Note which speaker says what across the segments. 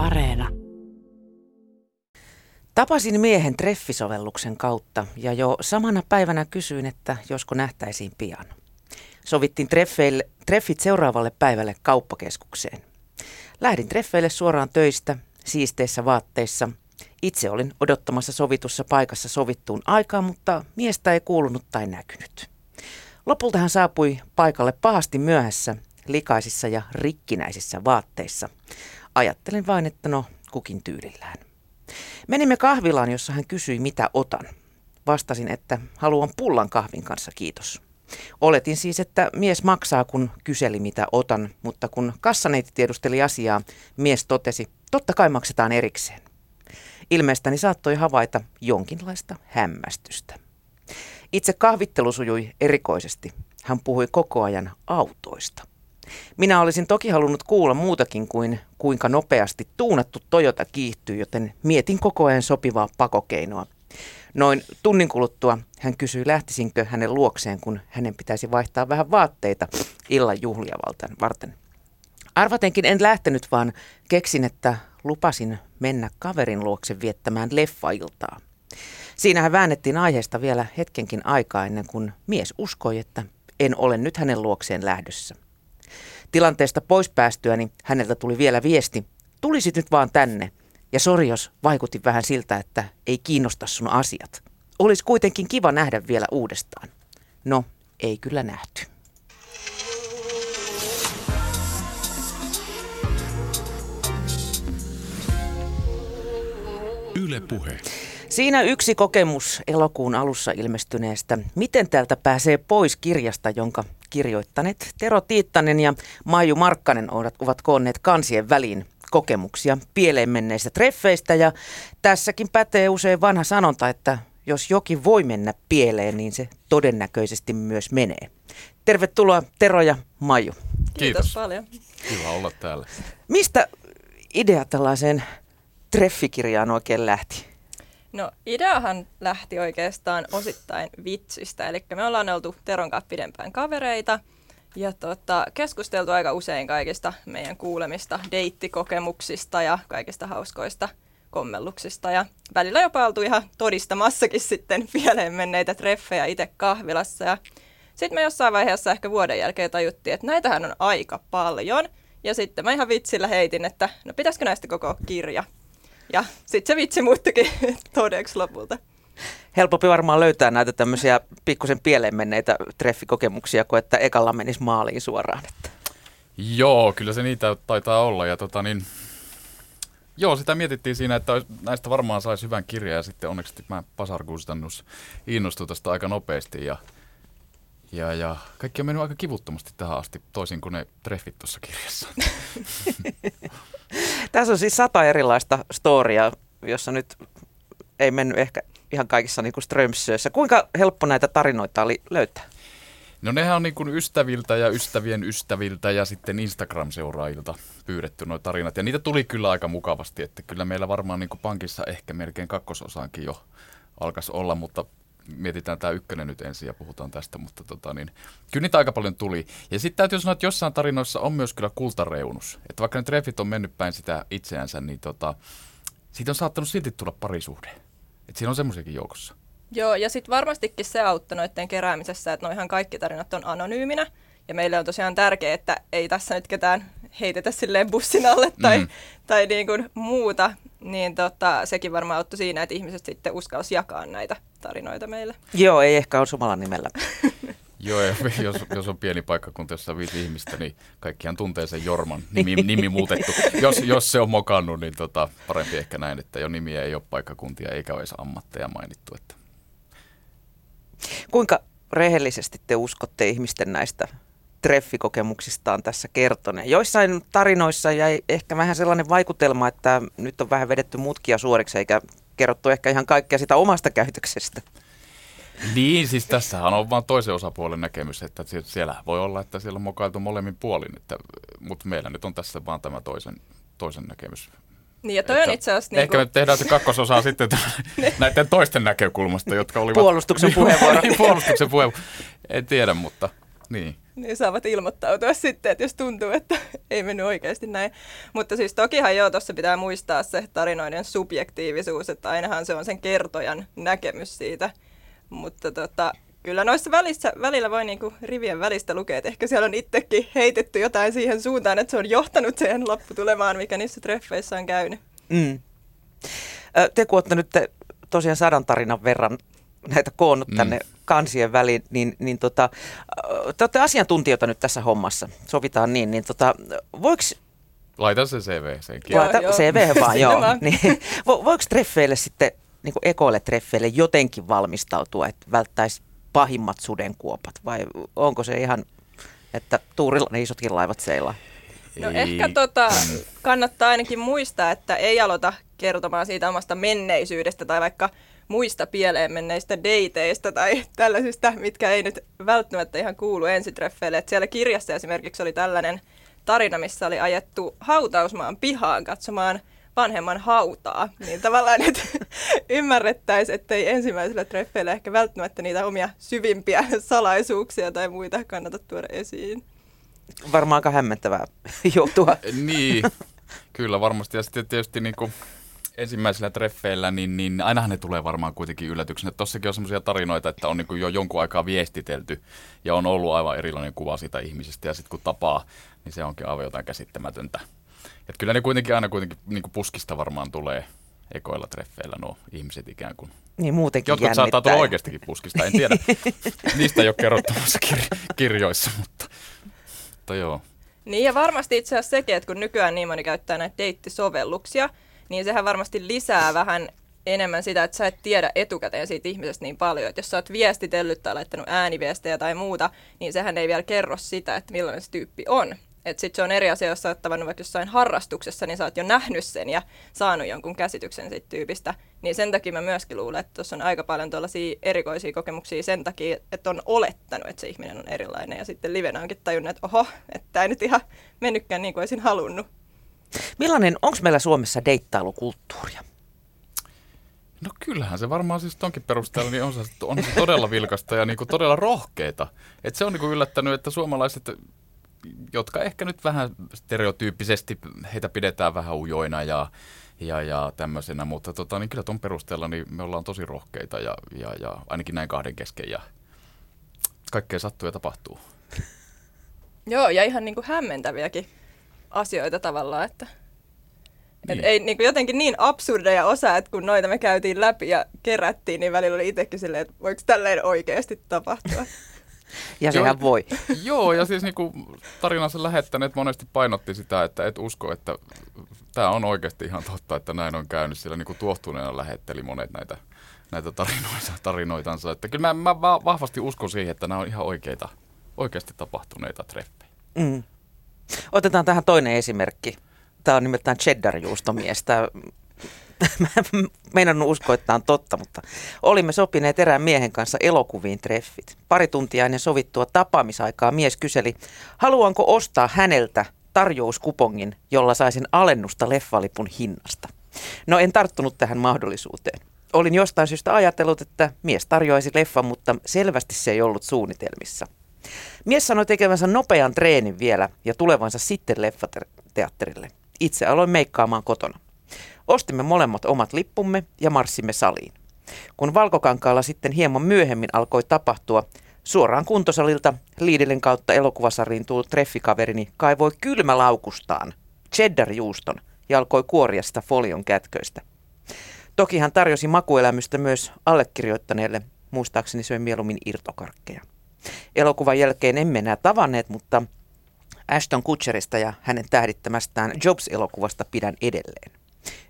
Speaker 1: Areena. Tapasin miehen treffisovelluksen kautta ja jo samana päivänä kysyin, että josko nähtäisiin pian. Sovittiin treffit seuraavalle päivälle kauppakeskukseen. Lähdin treffeille suoraan töistä, siisteissä vaatteissa. Itse olin odottamassa sovitussa paikassa sovittuun aikaan, mutta miestä ei kuulunut tai näkynyt. Lopulta hän saapui paikalle pahasti myöhässä, likaisissa ja rikkinäisissä vaatteissa. Ajattelin vain, että no, kukin tyylillään. Menimme kahvilaan, jossa hän kysyi, mitä otan. Vastasin, että haluan pullan kahvin kanssa, kiitos. Oletin siis, että mies maksaa, kun kyseli, mitä otan, mutta kun kassaneiti tiedusteli asiaa, mies totesi, totta kai maksetaan erikseen. Ilmeestäni saattoi havaita jonkinlaista hämmästystä. Itse kahvittelu sujui erikoisesti. Hän puhui koko ajan autoista. Minä olisin toki halunnut kuulla muutakin kuin kuinka nopeasti tuunattu Toyota kiihtyy, joten mietin koko ajan sopivaa pakokeinoa. Noin tunnin kuluttua hän kysyi, lähtisinkö hänen luokseen, kun hänen pitäisi vaihtaa vähän vaatteita illan juhlia varten. Arvatenkin en lähtenyt, vaan keksin, että lupasin mennä kaverin luokse viettämään leffailtaa. Siinähän väännettiin aiheesta vielä hetkenkin aikaa ennen kuin mies uskoi, että en ole nyt hänen luokseen lähdössä. Tilanteesta pois päästyäni häneltä tuli vielä viesti, tulisit nyt vaan tänne. Ja sori, jos vaikutti vähän siltä, että ei kiinnosta sun asiat. Olisi kuitenkin kiva nähdä vielä uudestaan. No, ei kyllä nähty. Yle puhe. Siinä yksi kokemus elokuun alussa ilmestyneestä Miten täältä pääsee pois kirjasta, jonka kirjoittaneet Tero Tiittanen ja Maiju Markkanen ovat, ovat koonneet kansien väliin kokemuksia pieleen menneistä treffeistä ja tässäkin pätee usein vanha sanonta, että jos jokin voi mennä pieleen, niin se todennäköisesti myös menee. Tervetuloa Tero ja Maiju.
Speaker 2: Kiitos, Kiitos paljon. Kiva olla täällä.
Speaker 1: Mistä idea tällaiseen treffikirjaan oikein lähti?
Speaker 3: No ideahan lähti oikeastaan osittain vitsistä, eli me ollaan oltu Teron kanssa pidempään kavereita ja tota, keskusteltu aika usein kaikista meidän kuulemista deittikokemuksista ja kaikista hauskoista kommelluksista ja välillä jopa oltu ihan todistamassakin sitten pieleen menneitä treffejä itse kahvilassa ja sitten me jossain vaiheessa ehkä vuoden jälkeen tajuttiin, että näitähän on aika paljon ja sitten mä ihan vitsillä heitin, että no pitäisikö näistä koko kirja ja sitten se vitsi muuttukin todeksi lopulta.
Speaker 1: Helpompi varmaan löytää näitä tämmöisiä pikkusen pieleen menneitä treffikokemuksia, kuin että ekalla menisi maaliin suoraan. Että.
Speaker 2: Joo, kyllä se niitä taitaa olla. Ja tota niin, Joo, sitä mietittiin siinä, että näistä varmaan saisi hyvän kirjan ja sitten onneksi mä Pasarkustannus innostui tästä aika nopeasti ja, ja, ja kaikki on mennyt aika kivuttomasti tähän asti, toisin kuin ne treffit tuossa kirjassa.
Speaker 1: Tässä on siis sata erilaista storia, jossa nyt ei mennyt ehkä ihan kaikissa niin strömsöissä. Kuinka helppo näitä tarinoita oli löytää?
Speaker 2: No nehän on niin kuin ystäviltä ja ystävien ystäviltä ja sitten Instagram-seuraajilta pyydetty nuo tarinat. Ja niitä tuli kyllä aika mukavasti, että kyllä meillä varmaan niin kuin pankissa ehkä melkein kakkososaankin jo alkaisi olla, mutta mietitään tämä ykkönen nyt ensin ja puhutaan tästä, mutta tota, niin, kyllä niitä aika paljon tuli. Ja sitten täytyy sanoa, että jossain tarinoissa on myös kyllä kultareunus. Että vaikka ne treffit on mennyt päin sitä itseänsä, niin tota, siitä on saattanut silti tulla parisuhde. Että siinä on semmoisiakin joukossa.
Speaker 3: Joo, ja sitten varmastikin se auttoi noiden keräämisessä, että noihan kaikki tarinat on anonyyminä. Ja meille on tosiaan tärkeää, että ei tässä nyt ketään heitetä silleen bussin alle tai, mm. tai niin kuin muuta, niin tota, sekin varmaan auttoi siinä, että ihmiset sitten uskalsi jakaa näitä tarinoita meille.
Speaker 1: Joo, ei ehkä ole samalla nimellä.
Speaker 2: Joo, ja jos, jos on pieni paikkakunta, jossa on viisi ihmistä, niin kaikkihan tuntee sen Jorman, nimi, nimi muutettu. Jos, jos se on mokannut, niin tota, parempi ehkä näin, että jo nimiä ei ole paikkakuntia eikä ole edes ammatteja mainittu. Että.
Speaker 1: Kuinka rehellisesti te uskotte ihmisten näistä treffikokemuksistaan tässä kertoneen. Joissain tarinoissa jäi ehkä vähän sellainen vaikutelma, että nyt on vähän vedetty mutkia suoriksi eikä kerrottu ehkä ihan kaikkea sitä omasta käytöksestä.
Speaker 2: Niin, siis tässähän on vain toisen osapuolen näkemys, että siellä voi olla, että siellä on mokailtu molemmin puolin, että, mutta meillä nyt on tässä vaan tämä toisen, toisen näkemys.
Speaker 3: Niin ja toi on itse asiassa...
Speaker 2: Niin ehkä kuin... me tehdään se kakkososa sitten näiden toisten näkökulmasta, jotka olivat...
Speaker 1: Puolustuksen puheenvuoro.
Speaker 2: niin, puolustuksen puheenvuoro. En tiedä, mutta niin.
Speaker 3: niin saavat ilmoittautua sitten, että jos tuntuu, että ei mennyt oikeasti näin. Mutta siis tokihan joo, tuossa pitää muistaa se tarinoiden subjektiivisuus, että ainahan se on sen kertojan näkemys siitä. Mutta tota, kyllä noissa välissä, välillä voi niinku rivien välistä lukea, että ehkä siellä on itsekin heitetty jotain siihen suuntaan, että se on johtanut siihen lopputulemaan, mikä niissä treffeissä on käynyt. Mm.
Speaker 1: Te kun olette nyt tosiaan sadan tarinan verran näitä koonnut mm. tänne kansien väliin, niin, niin tota, te olette asiantuntijoita nyt tässä hommassa, sovitaan niin, niin tota, voiko
Speaker 2: Laita se CV senkin.
Speaker 1: Laita joo, CV vaan, joo. niin, vo, voiko treffeille sitten, niin kuin ekoille treffeille jotenkin valmistautua, että välttäisi pahimmat sudenkuopat, vai onko se ihan, että tuurilla ne isotkin laivat seilaa?
Speaker 3: No ei. ehkä tota, kannattaa ainakin muistaa, että ei aloita kertomaan siitä omasta menneisyydestä tai vaikka muista pieleen menneistä dateista tai tällaisista, mitkä ei nyt välttämättä ihan kuulu ensitreffeille. Et siellä kirjassa esimerkiksi oli tällainen tarina, missä oli ajettu hautausmaan pihaan katsomaan vanhemman hautaa, niin tavallaan että ymmärrettäisiin, että ei ensimmäisellä treffeillä ehkä välttämättä niitä omia syvimpiä salaisuuksia tai muita kannata tuoda esiin.
Speaker 1: Varmaan aika hämmentävää joutua.
Speaker 2: niin, kyllä varmasti. Ja sitten tietysti niin kuin ensimmäisillä treffeillä, niin, niin ainahan ne tulee varmaan kuitenkin yllätyksenä. Tossakin on sellaisia tarinoita, että on niin jo jonkun aikaa viestitelty ja on ollut aivan erilainen kuva siitä ihmisestä ja sitten kun tapaa, niin se onkin aivan jotain käsittämätöntä. Et kyllä ne kuitenkin aina kuitenkin niin kuin puskista varmaan tulee ekoilla treffeillä nuo ihmiset ikään kuin.
Speaker 1: Niin muutenkin
Speaker 2: Jotkut saattaa tulla oikeastikin puskista, en tiedä. Niistä ei ole kerrottamassa kir- kirjoissa, mutta, mutta joo.
Speaker 3: Niin ja varmasti itse asiassa sekin, että kun nykyään niin moni käyttää näitä deittisovelluksia, niin sehän varmasti lisää vähän enemmän sitä, että sä et tiedä etukäteen siitä ihmisestä niin paljon. Että jos sä oot viestitellyt tai laittanut ääniviestejä tai muuta, niin sehän ei vielä kerro sitä, että millainen se tyyppi on. Että sitten se on eri asia, jos sä oot tavannut vaikka jossain harrastuksessa, niin sä oot jo nähnyt sen ja saanut jonkun käsityksen siitä tyypistä. Niin sen takia mä myöskin luulen, että tuossa on aika paljon tuollaisia erikoisia kokemuksia sen takia, että on olettanut, että se ihminen on erilainen. Ja sitten livenä onkin tajunnut, että oho, että tämä ei nyt ihan mennytkään niin kuin olisin halunnut.
Speaker 1: Millainen, onko meillä Suomessa deittailukulttuuria?
Speaker 2: No kyllähän se varmaan siis tonkin perusteella niin on, se, on se todella vilkasta ja niinku todella rohkeita. Et se on niinku yllättänyt, että suomalaiset, jotka ehkä nyt vähän stereotyyppisesti, heitä pidetään vähän ujoina ja, ja, ja tämmöisenä, mutta tota, niin kyllä tuon perusteella niin me ollaan tosi rohkeita ja, ja, ja ainakin näin kahden kesken ja kaikkea sattuu ja tapahtuu.
Speaker 3: Joo, ja ihan niin kuin hämmentäviäkin asioita tavallaan, että niin. Et ei niin kuin jotenkin niin absurdeja osa, että kun noita me käytiin läpi ja kerättiin, niin välillä oli itsekin silleen, että voiko tälleen oikeasti tapahtua.
Speaker 1: ja sehän joo, voi.
Speaker 2: Joo, ja siis niin kuin tarinansa lähettäneet monesti painotti sitä, että et usko, että tämä on oikeasti ihan totta, että näin on käynyt, sillä niin kuin tuohtuneena lähetteli monet näitä, näitä tarinoita, tarinoitansa. Että kyllä mä, mä vahvasti uskon siihen, että nämä on ihan oikeita, oikeasti tapahtuneita treffejä. Mm.
Speaker 1: Otetaan tähän toinen esimerkki. Tämä on nimeltään cheddar-juustomies. Tämä Meidän uskoa, että tämä on totta, mutta olimme sopineet erään miehen kanssa elokuviin treffit. Pari tuntia ennen sovittua tapaamisaikaa mies kyseli, haluanko ostaa häneltä tarjouskupongin, jolla saisin alennusta leffalipun hinnasta. No en tarttunut tähän mahdollisuuteen. Olin jostain syystä ajatellut, että mies tarjoaisi leffan, mutta selvästi se ei ollut suunnitelmissa – Mies sanoi tekevänsä nopean treenin vielä ja tulevansa sitten leffateatterille. Itse aloin meikkaamaan kotona. Ostimme molemmat omat lippumme ja marssimme saliin. Kun Valkokankaalla sitten hieman myöhemmin alkoi tapahtua, suoraan kuntosalilta Liidelin kautta elokuvasariin tullut treffikaverini kaivoi kylmälaukustaan cheddar-juuston ja alkoi kuoria sitä folion kätköistä. Toki hän tarjosi makuelämystä myös allekirjoittaneelle, muistaakseni söi mieluummin irtokarkkeja. Elokuvan jälkeen emme enää tavanneet, mutta Ashton Kutcherista ja hänen tähdittämästään Jobs-elokuvasta pidän edelleen.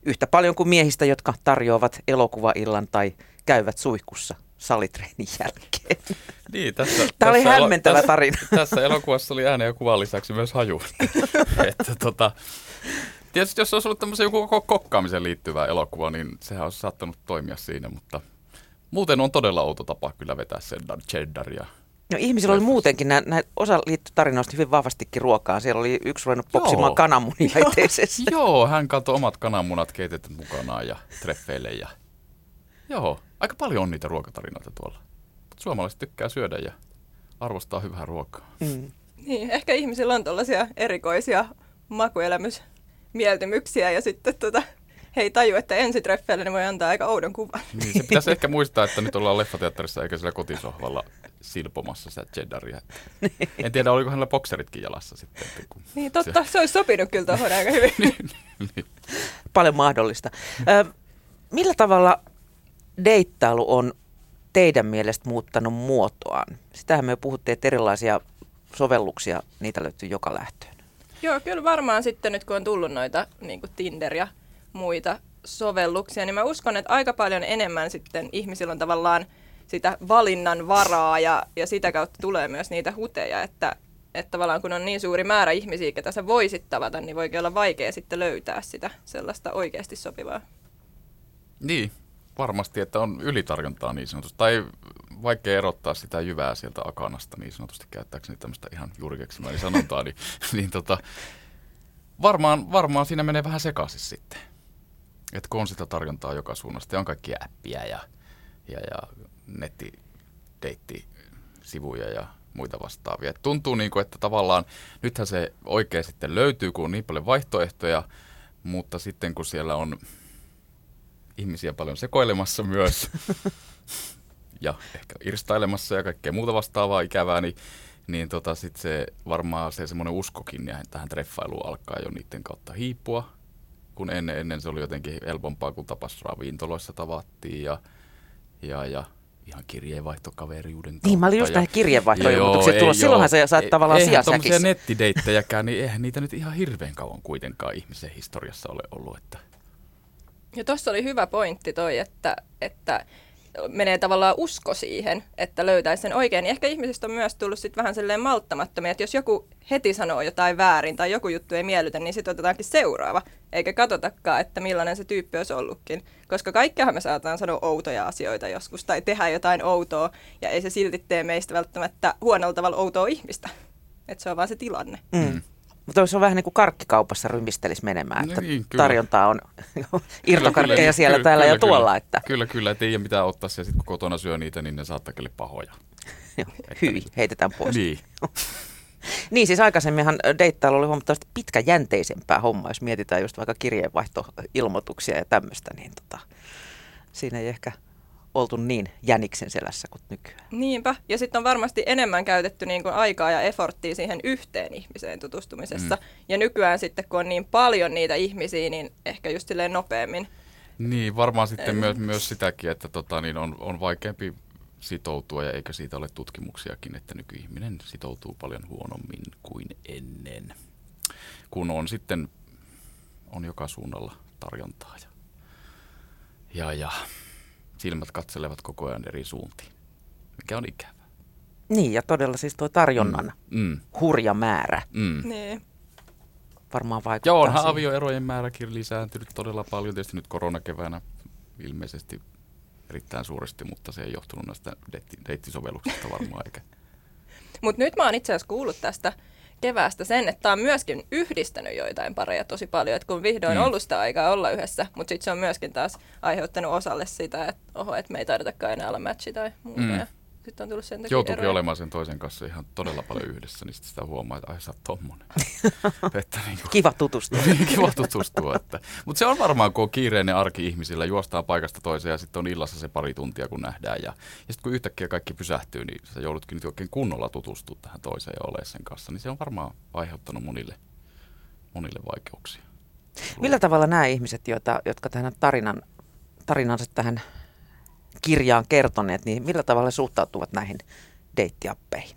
Speaker 1: Yhtä paljon kuin miehistä, jotka tarjoavat elokuvaillan tai käyvät suihkussa salitreenin jälkeen.
Speaker 2: Niin, tässä,
Speaker 1: Tämä oli hämmentävä elo- tarina.
Speaker 2: Tässä, tässä elokuvassa oli äänen ja kuvan lisäksi myös haju. että, tota, tietysti jos olisi ollut tämmöisen joku kokkaamiseen liittyvä elokuva, niin sehän olisi saattanut toimia siinä, mutta muuten on todella outo tapa kyllä vetää sen cheddaria
Speaker 1: No ihmisillä oli muutenkin, nä, nä, osa liittyi tarinoista hyvin vahvastikin ruokaan. Siellä oli yksi ruvennut popsimaan kananmunia
Speaker 2: itseisessä. Joo, hän katsoi omat kananmunat keitetty mukanaan ja treffeille. Ja... Joo, aika paljon on niitä ruokatarinoita tuolla. Suomalaiset tykkää syödä ja arvostaa hyvää ruokaa.
Speaker 1: Mm.
Speaker 3: Niin, ehkä ihmisillä on tällaisia erikoisia makuelämysmieltymyksiä ja sitten tota, he ei taju, että ensitreffeille ne voi antaa aika oudon kuvan.
Speaker 2: Niin, se pitäisi ehkä muistaa, että nyt ollaan leffateatterissa eikä sillä kotisohvalla silpomassa sitä cheddaria. En tiedä, oliko hänellä bokseritkin jalassa sitten. Että kun
Speaker 3: Niin totta, se olisi sopinut kyllä tuohon aika hyvin.
Speaker 2: niin.
Speaker 1: Paljon mahdollista. Ö, millä tavalla deittailu on teidän mielestä muuttanut muotoaan? Sitähän me puhuttiin, että erilaisia sovelluksia, niitä löytyy joka lähtöön.
Speaker 3: Joo, kyllä varmaan sitten nyt kun on tullut noita niin Tinder ja muita sovelluksia, niin mä uskon, että aika paljon enemmän sitten ihmisillä on tavallaan sitä valinnan varaa ja, ja sitä kautta tulee myös niitä huteja, että, että tavallaan kun on niin suuri määrä ihmisiä, ketä sä voisit tavata, niin voikin olla vaikea sitten löytää sitä sellaista oikeasti sopivaa.
Speaker 2: niin, varmasti, että on ylitarjontaa niin sanotusti. Tai vaikea erottaa sitä jyvää sieltä akanasta niin sanotusti, käyttääkseni tämmöistä ihan juuri keksimäni sanontaa, niin, niin tota, varmaan, varmaan siinä menee vähän sekaisin sitten. Että kun on sitä tarjontaa joka suunnasta ja on kaikkia appia ja, ja, ja nettideittisivuja ja muita vastaavia. Et tuntuu niin kuin, että tavallaan nythän se oikein sitten löytyy, kun on niin paljon vaihtoehtoja, mutta sitten kun siellä on ihmisiä paljon sekoilemassa myös ja ehkä irstailemassa ja kaikkea muuta vastaavaa ikävää, niin, niin tota sit se varmaan se semmoinen uskokin ja tähän treffailuun alkaa jo niiden kautta hiipua, kun ennen, ennen se oli jotenkin helpompaa, kun tapas ravintoloissa tavattiin ja, ja, ja ihan kirjeenvaihtokaveriuden kautta.
Speaker 1: Niin, mä olin just
Speaker 2: Joo,
Speaker 1: tulla.
Speaker 2: ei
Speaker 1: Silloinhan sä saat
Speaker 2: E-
Speaker 1: tavallaan
Speaker 2: eihän tommosia
Speaker 1: sijasäkissä.
Speaker 2: nettideittejäkään, niin eihän niitä nyt ihan hirveän kauan kuitenkaan ihmisen historiassa ole ollut. Että
Speaker 3: Ja tuossa oli hyvä pointti toi, että, että menee tavallaan usko siihen, että löytäisi sen oikein. Niin ehkä ihmisistä on myös tullut sit vähän silleen malttamattomia, että jos joku heti sanoo jotain väärin tai joku juttu ei miellytä, niin sitten otetaankin seuraava. Eikä katsotakaan, että millainen se tyyppi olisi ollutkin. Koska kaikkiahan me saataan sanoa outoja asioita joskus tai tehdä jotain outoa, ja ei se silti tee meistä välttämättä huonolla tavalla outoa ihmistä. Että se on vaan se tilanne.
Speaker 1: Mm. Mutta se on vähän niin kuin karkkikaupassa rymistelisi menemään, että
Speaker 2: Niin, kyllä.
Speaker 1: tarjontaa on irtokarkkeja
Speaker 2: Kyllä,
Speaker 1: siellä,
Speaker 2: kyllä,
Speaker 1: täällä
Speaker 2: kyllä,
Speaker 1: ja tuolla. Että,
Speaker 2: Kyllä, kyllä, et ei ole mitään ottaa siellä, sit kun kotona syö niitä, niin ne saattaa kyllä pahoja.
Speaker 1: hyi, heitetään pois.
Speaker 2: Niin.
Speaker 1: Niin siis aikaisemminhan deittailu oli huomattavasti pitkäjänteisempää hommaa, jos mietitään just vaikka kirjeenvaihtoilmoituksia ja tämmöistä, niin tota, siinä ei ehkä oltu niin jäniksen selässä kuin nykyään.
Speaker 3: Niinpä. Ja sitten on varmasti enemmän käytetty niin kuin aikaa ja efforttia siihen yhteen ihmiseen tutustumisessa. Mm. Ja nykyään sitten, kun on niin paljon niitä ihmisiä, niin ehkä just silleen nopeammin.
Speaker 2: Niin, varmaan sitten myös, myös sitäkin, että tota, niin on, on vaikeampi sitoutua ja eikä siitä ole tutkimuksiakin, että nykyihminen sitoutuu paljon huonommin kuin ennen. Kun on sitten, on joka suunnalla tarjontaa ja, ja, ja silmät katselevat koko ajan eri suuntiin, mikä on ikävää.
Speaker 1: Niin ja todella siis tuo tarjonnan
Speaker 2: Mm,
Speaker 1: hurja määrä
Speaker 2: mm.
Speaker 3: Niin.
Speaker 1: varmaan vaikuttaa
Speaker 2: Ja onhan
Speaker 1: siihen.
Speaker 2: avioerojen määräkin lisääntynyt todella paljon. Tietysti nyt koronakeväänä ilmeisesti erittäin suuresti, mutta se ei johtunut näistä deitti- deittisovelluksista varmaan eikä.
Speaker 3: Mutta nyt mä oon itse asiassa kuullut tästä keväästä sen, että tämä on myöskin yhdistänyt joitain pareja tosi paljon, että kun vihdoin
Speaker 2: Mm.
Speaker 3: ollut sitä aikaa olla yhdessä, mutta sitten se on myöskin taas aiheuttanut osalle sitä, että oho, että me ei taidetakaan enää olla matchi tai muuta.
Speaker 2: Mm.
Speaker 3: Sitten on tullut sen takia
Speaker 2: Joutuukin
Speaker 3: eroja.
Speaker 2: olemaan sen toisen kanssa ihan todella paljon yhdessä, niin sitten sitä huomaa, että ai sä oot tommonen. että niin kuin,
Speaker 1: Kiva tutustua.
Speaker 2: kiva tutustua. Että. Mutta se on varmaan, kun on kiireinen arki ihmisillä, juostaan paikasta toiseen ja sitten on illassa se pari tuntia, kun nähdään. Ja, ja sitten kun yhtäkkiä kaikki pysähtyy, niin sä joudutkin nyt oikein kunnolla tutustua tähän toiseen ja olemaan sen kanssa. Niin se on varmaan aiheuttanut monille, monille vaikeuksia.
Speaker 1: Millä tavalla nämä ihmiset, joita, jotka tähän tarinan, tarinansa tähän kirjaan kertoneet, niin millä tavalla suhtautuvat näihin deittiappeihin?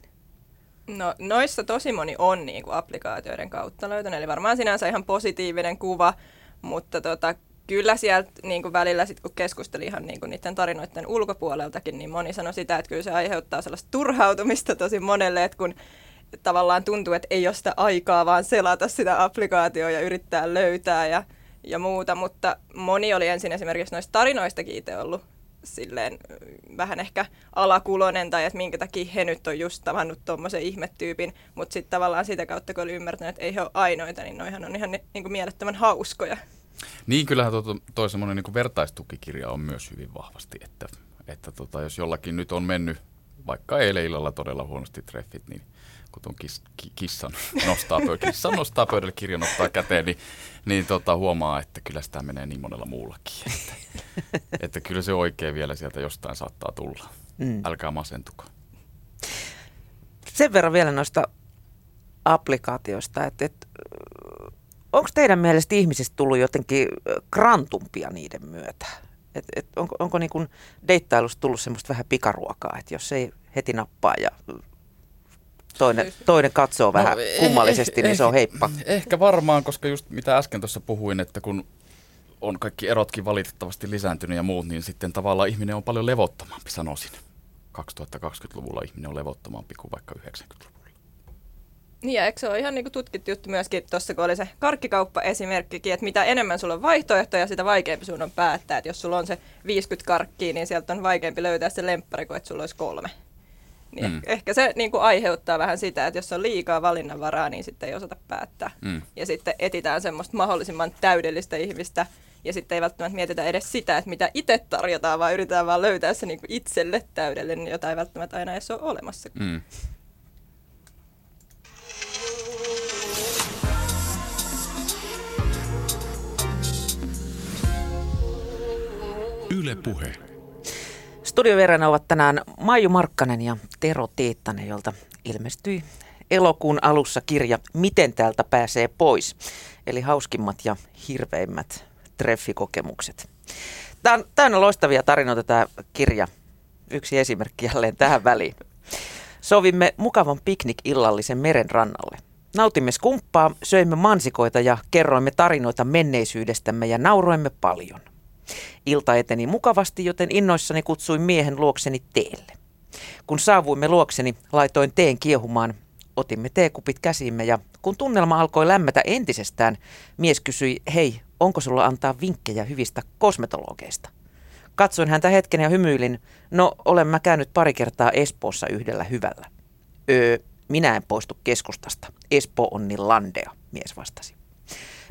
Speaker 3: No noissa tosi moni on niin kuin applikaatioiden kautta löytänyt, eli varmaan sinänsä ihan positiivinen kuva, mutta tota, kyllä sieltä niin kuin välillä, sit kun keskusteli ihan niin kuin niiden tarinoiden ulkopuoleltakin, niin moni sanoi sitä, että kyllä se aiheuttaa sellaista turhautumista tosi monelle, että kun tavallaan tuntuu, että ei ole sitä aikaa vaan selata sitä applikaatioa ja yrittää löytää ja, ja muuta, mutta moni oli ensin esimerkiksi noista tarinoistakin itse ollut silleen vähän ehkä alakulonen tai että minkä takia he nyt on just tavannut tuommoisen ihmetyypin, mutta sitten tavallaan sitä kautta, kun oli ymmärtänyt, että ei he ole ainoita, niin noihan on ihan ni- niin kuin mielettömän hauskoja.
Speaker 2: Niin kyllähän tuo, toi semmoinen niin vertaistukikirja on myös hyvin vahvasti, että, että tota, jos jollakin nyt on mennyt vaikka eilen illalla todella huonosti treffit, niin kun tuon kis, ki, kissan, nostaa pöydälle, kissan nostaa pöydälle, kirjan nostaa käteen, niin, niin tota, huomaa, että kyllä sitä menee niin monella muullakin. Että, että kyllä se oikein vielä sieltä jostain saattaa tulla. Mm. Älkää masentuko.
Speaker 1: Sen verran vielä noista applikaatioista, että, että onko teidän mielestä ihmisistä tullut jotenkin krantumpia niiden myötä? Et, et onko onko niin deittailusta tullut semmoista vähän pikaruokaa, että jos ei heti nappaa ja toinen, toinen katsoo no, vähän eh, kummallisesti, eh, niin se on heippa.
Speaker 2: Ehkä varmaan, koska just mitä äsken tuossa puhuin, että kun on kaikki erotkin valitettavasti lisääntynyt ja muut, niin sitten tavallaan ihminen on paljon levottomampi, sanoisin. 2020-luvulla ihminen on levottomampi kuin vaikka 90-luvulla.
Speaker 3: Niin ja eikö se ole ihan niin kuin tutkittu juttu myöskin tuossa, kun oli se karkkikauppa-esimerkkikin, että mitä enemmän sulla on vaihtoehtoja, sitä vaikeampi sun on päättää. Että jos sulla on se 50 karkkia, niin sieltä on vaikeampi löytää se lemppari kuin että sulla olisi kolme. Niin mm. Ehkä se niin kuin aiheuttaa vähän sitä, että jos on liikaa valinnanvaraa, niin sitten ei osata päättää. Mm. Ja sitten etitään semmoista mahdollisimman täydellistä ihmistä, ja sitten ei välttämättä mietitä edes sitä, että mitä itse tarjotaan, vaan yritetään vaan löytää se niin kuin itselle täydellinen, jota ei välttämättä aina edes ole olemassa. Mm.
Speaker 1: Yle Puhe. Studiovieraana ovat tänään Maiju Markkanen ja Tero Tiittanen, jolta ilmestyi elokuun alussa kirja Miten täältä pääsee pois, eli hauskimmat ja hirveimmät treffikokemukset. Tämä on täynnä loistavia tarinoita tämä kirja. Yksi esimerkki jälleen tähän väliin. Sovimme mukavan piknik-illallisen meren rannalle. Nautimme skumppaa, söimme mansikoita ja kerroimme tarinoita menneisyydestämme ja nauroimme paljon. Ilta eteni mukavasti, joten innoissani kutsuin miehen luokseni teelle. Kun saavuimme luokseni, laitoin teen kiehumaan, otimme teekupit käsimme ja kun tunnelma alkoi lämmätä entisestään, mies kysyi, hei, onko sulla antaa vinkkejä hyvistä kosmetologeista? Katsoin häntä hetken ja hymyilin, no olen mä käynyt pari kertaa Espoossa yhdellä hyvällä. Öö, minä en poistu keskustasta. Espoo on niin landea, mies vastasi.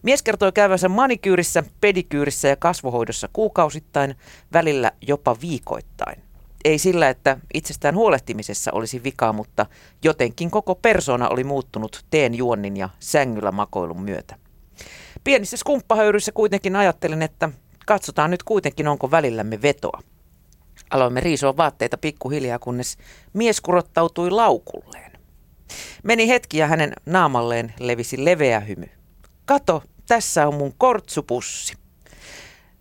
Speaker 1: Mies kertoi käyvänsä manikyyrissä, pedikyyrissä ja kasvohoidossa kuukausittain, välillä jopa viikoittain. Ei sillä, että itsestään huolehtimisessa olisi vikaa, mutta jotenkin koko persona oli muuttunut teen juonnin ja sängyllä makoilun myötä. Pienissä skumppahöyryissä kuitenkin ajattelin, että katsotaan nyt kuitenkin onko välillämme vetoa. Aloimme riisoa vaatteita pikkuhiljaa, kunnes mies kurottautui laukulleen. Meni hetki ja hänen naamalleen levisi leveä hymy. Kato, tässä on mun kortsupussi.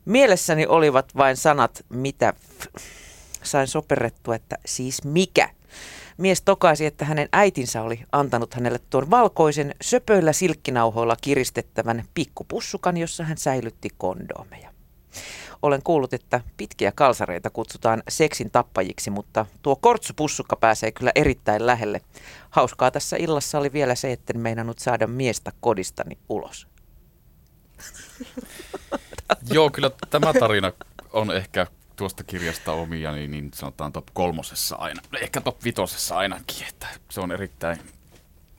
Speaker 1: Mielessäni olivat vain sanat, mitä sain soperrettua, että siis mikä. Mies tokaisi, että hänen äitinsä oli antanut hänelle tuon valkoisen söpöillä silkkinauhoilla kiristettävän pikkupussukan, jossa hän säilytti kondoomeja. Olen kuullut, että pitkiä kalsareita kutsutaan seksin tappajiksi, mutta tuo kortsupussukka pääsee kyllä erittäin lähelle. Hauskaa tässä illassa oli vielä se, että en meinannut saada miestä kodistani ulos.
Speaker 2: Joo, kyllä tämä tarina on ehkä tuosta kirjasta omia, niin, niin sanotaan top kolmosessa aina, ehkä top vitosessa ainakin, että se on erittäin,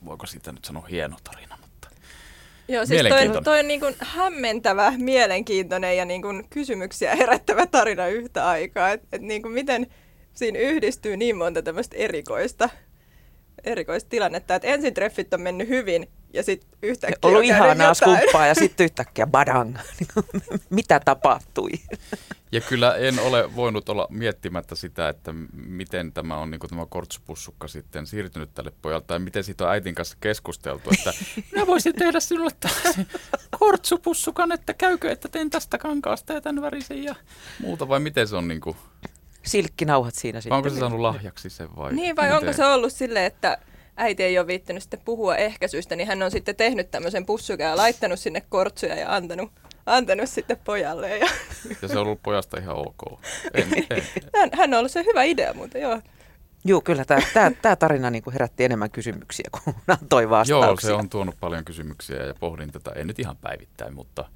Speaker 2: voiko siitä nyt sanoa hieno tarina, mutta
Speaker 3: Joo, siis toi, toi on niin kuin hämmentävä, mielenkiintoinen ja niin kuin kysymyksiä herättävä tarina yhtä aikaa, että et niin kuin miten siinä yhdistyy niin monta tämmöistä erikoista, erikoista tilannetta, että ensin treffit on mennyt hyvin ja sitten yhtäkkiä
Speaker 1: Ollut ihanaa skumppaa ja sitten yhtäkkiä badang. Mitä tapahtui?
Speaker 2: Ja kyllä en ole voinut olla miettimättä sitä, että miten tämä on niin tämä kortsupussukka sitten siirtynyt tälle pojalle, tai miten siitä on äitin kanssa keskusteltu, että minä voisin tehdä sinulle tällaisen kortsupussukan, että käykö, että teen tästä kankaasta ja tämän värisen ja muuta, vai miten se on niin kuin...
Speaker 1: Silkkinauhat siinä sitten.
Speaker 2: Onko se saanut lahjaksi sen vai?
Speaker 3: Niin, vai miten? onko se ollut silleen, että äiti ei ole viittänyt sitten puhua ehkäisystä, niin hän on sitten tehnyt tämmöisen pussukan ja laittanut sinne kortsuja ja antanut, antanut sitten pojalle. Ja,
Speaker 2: ja se on ollut pojasta ihan ok. En,
Speaker 3: en. Hän, hän on ollut se hyvä idea, mutta joo.
Speaker 1: Joo, kyllä tämä, tämä, tämä tarina niin kuin herätti enemmän kysymyksiä kuin antoi vastauksia.
Speaker 2: Joo, se on tuonut paljon kysymyksiä ja pohdin tätä, ei nyt ihan päivittäin, mutta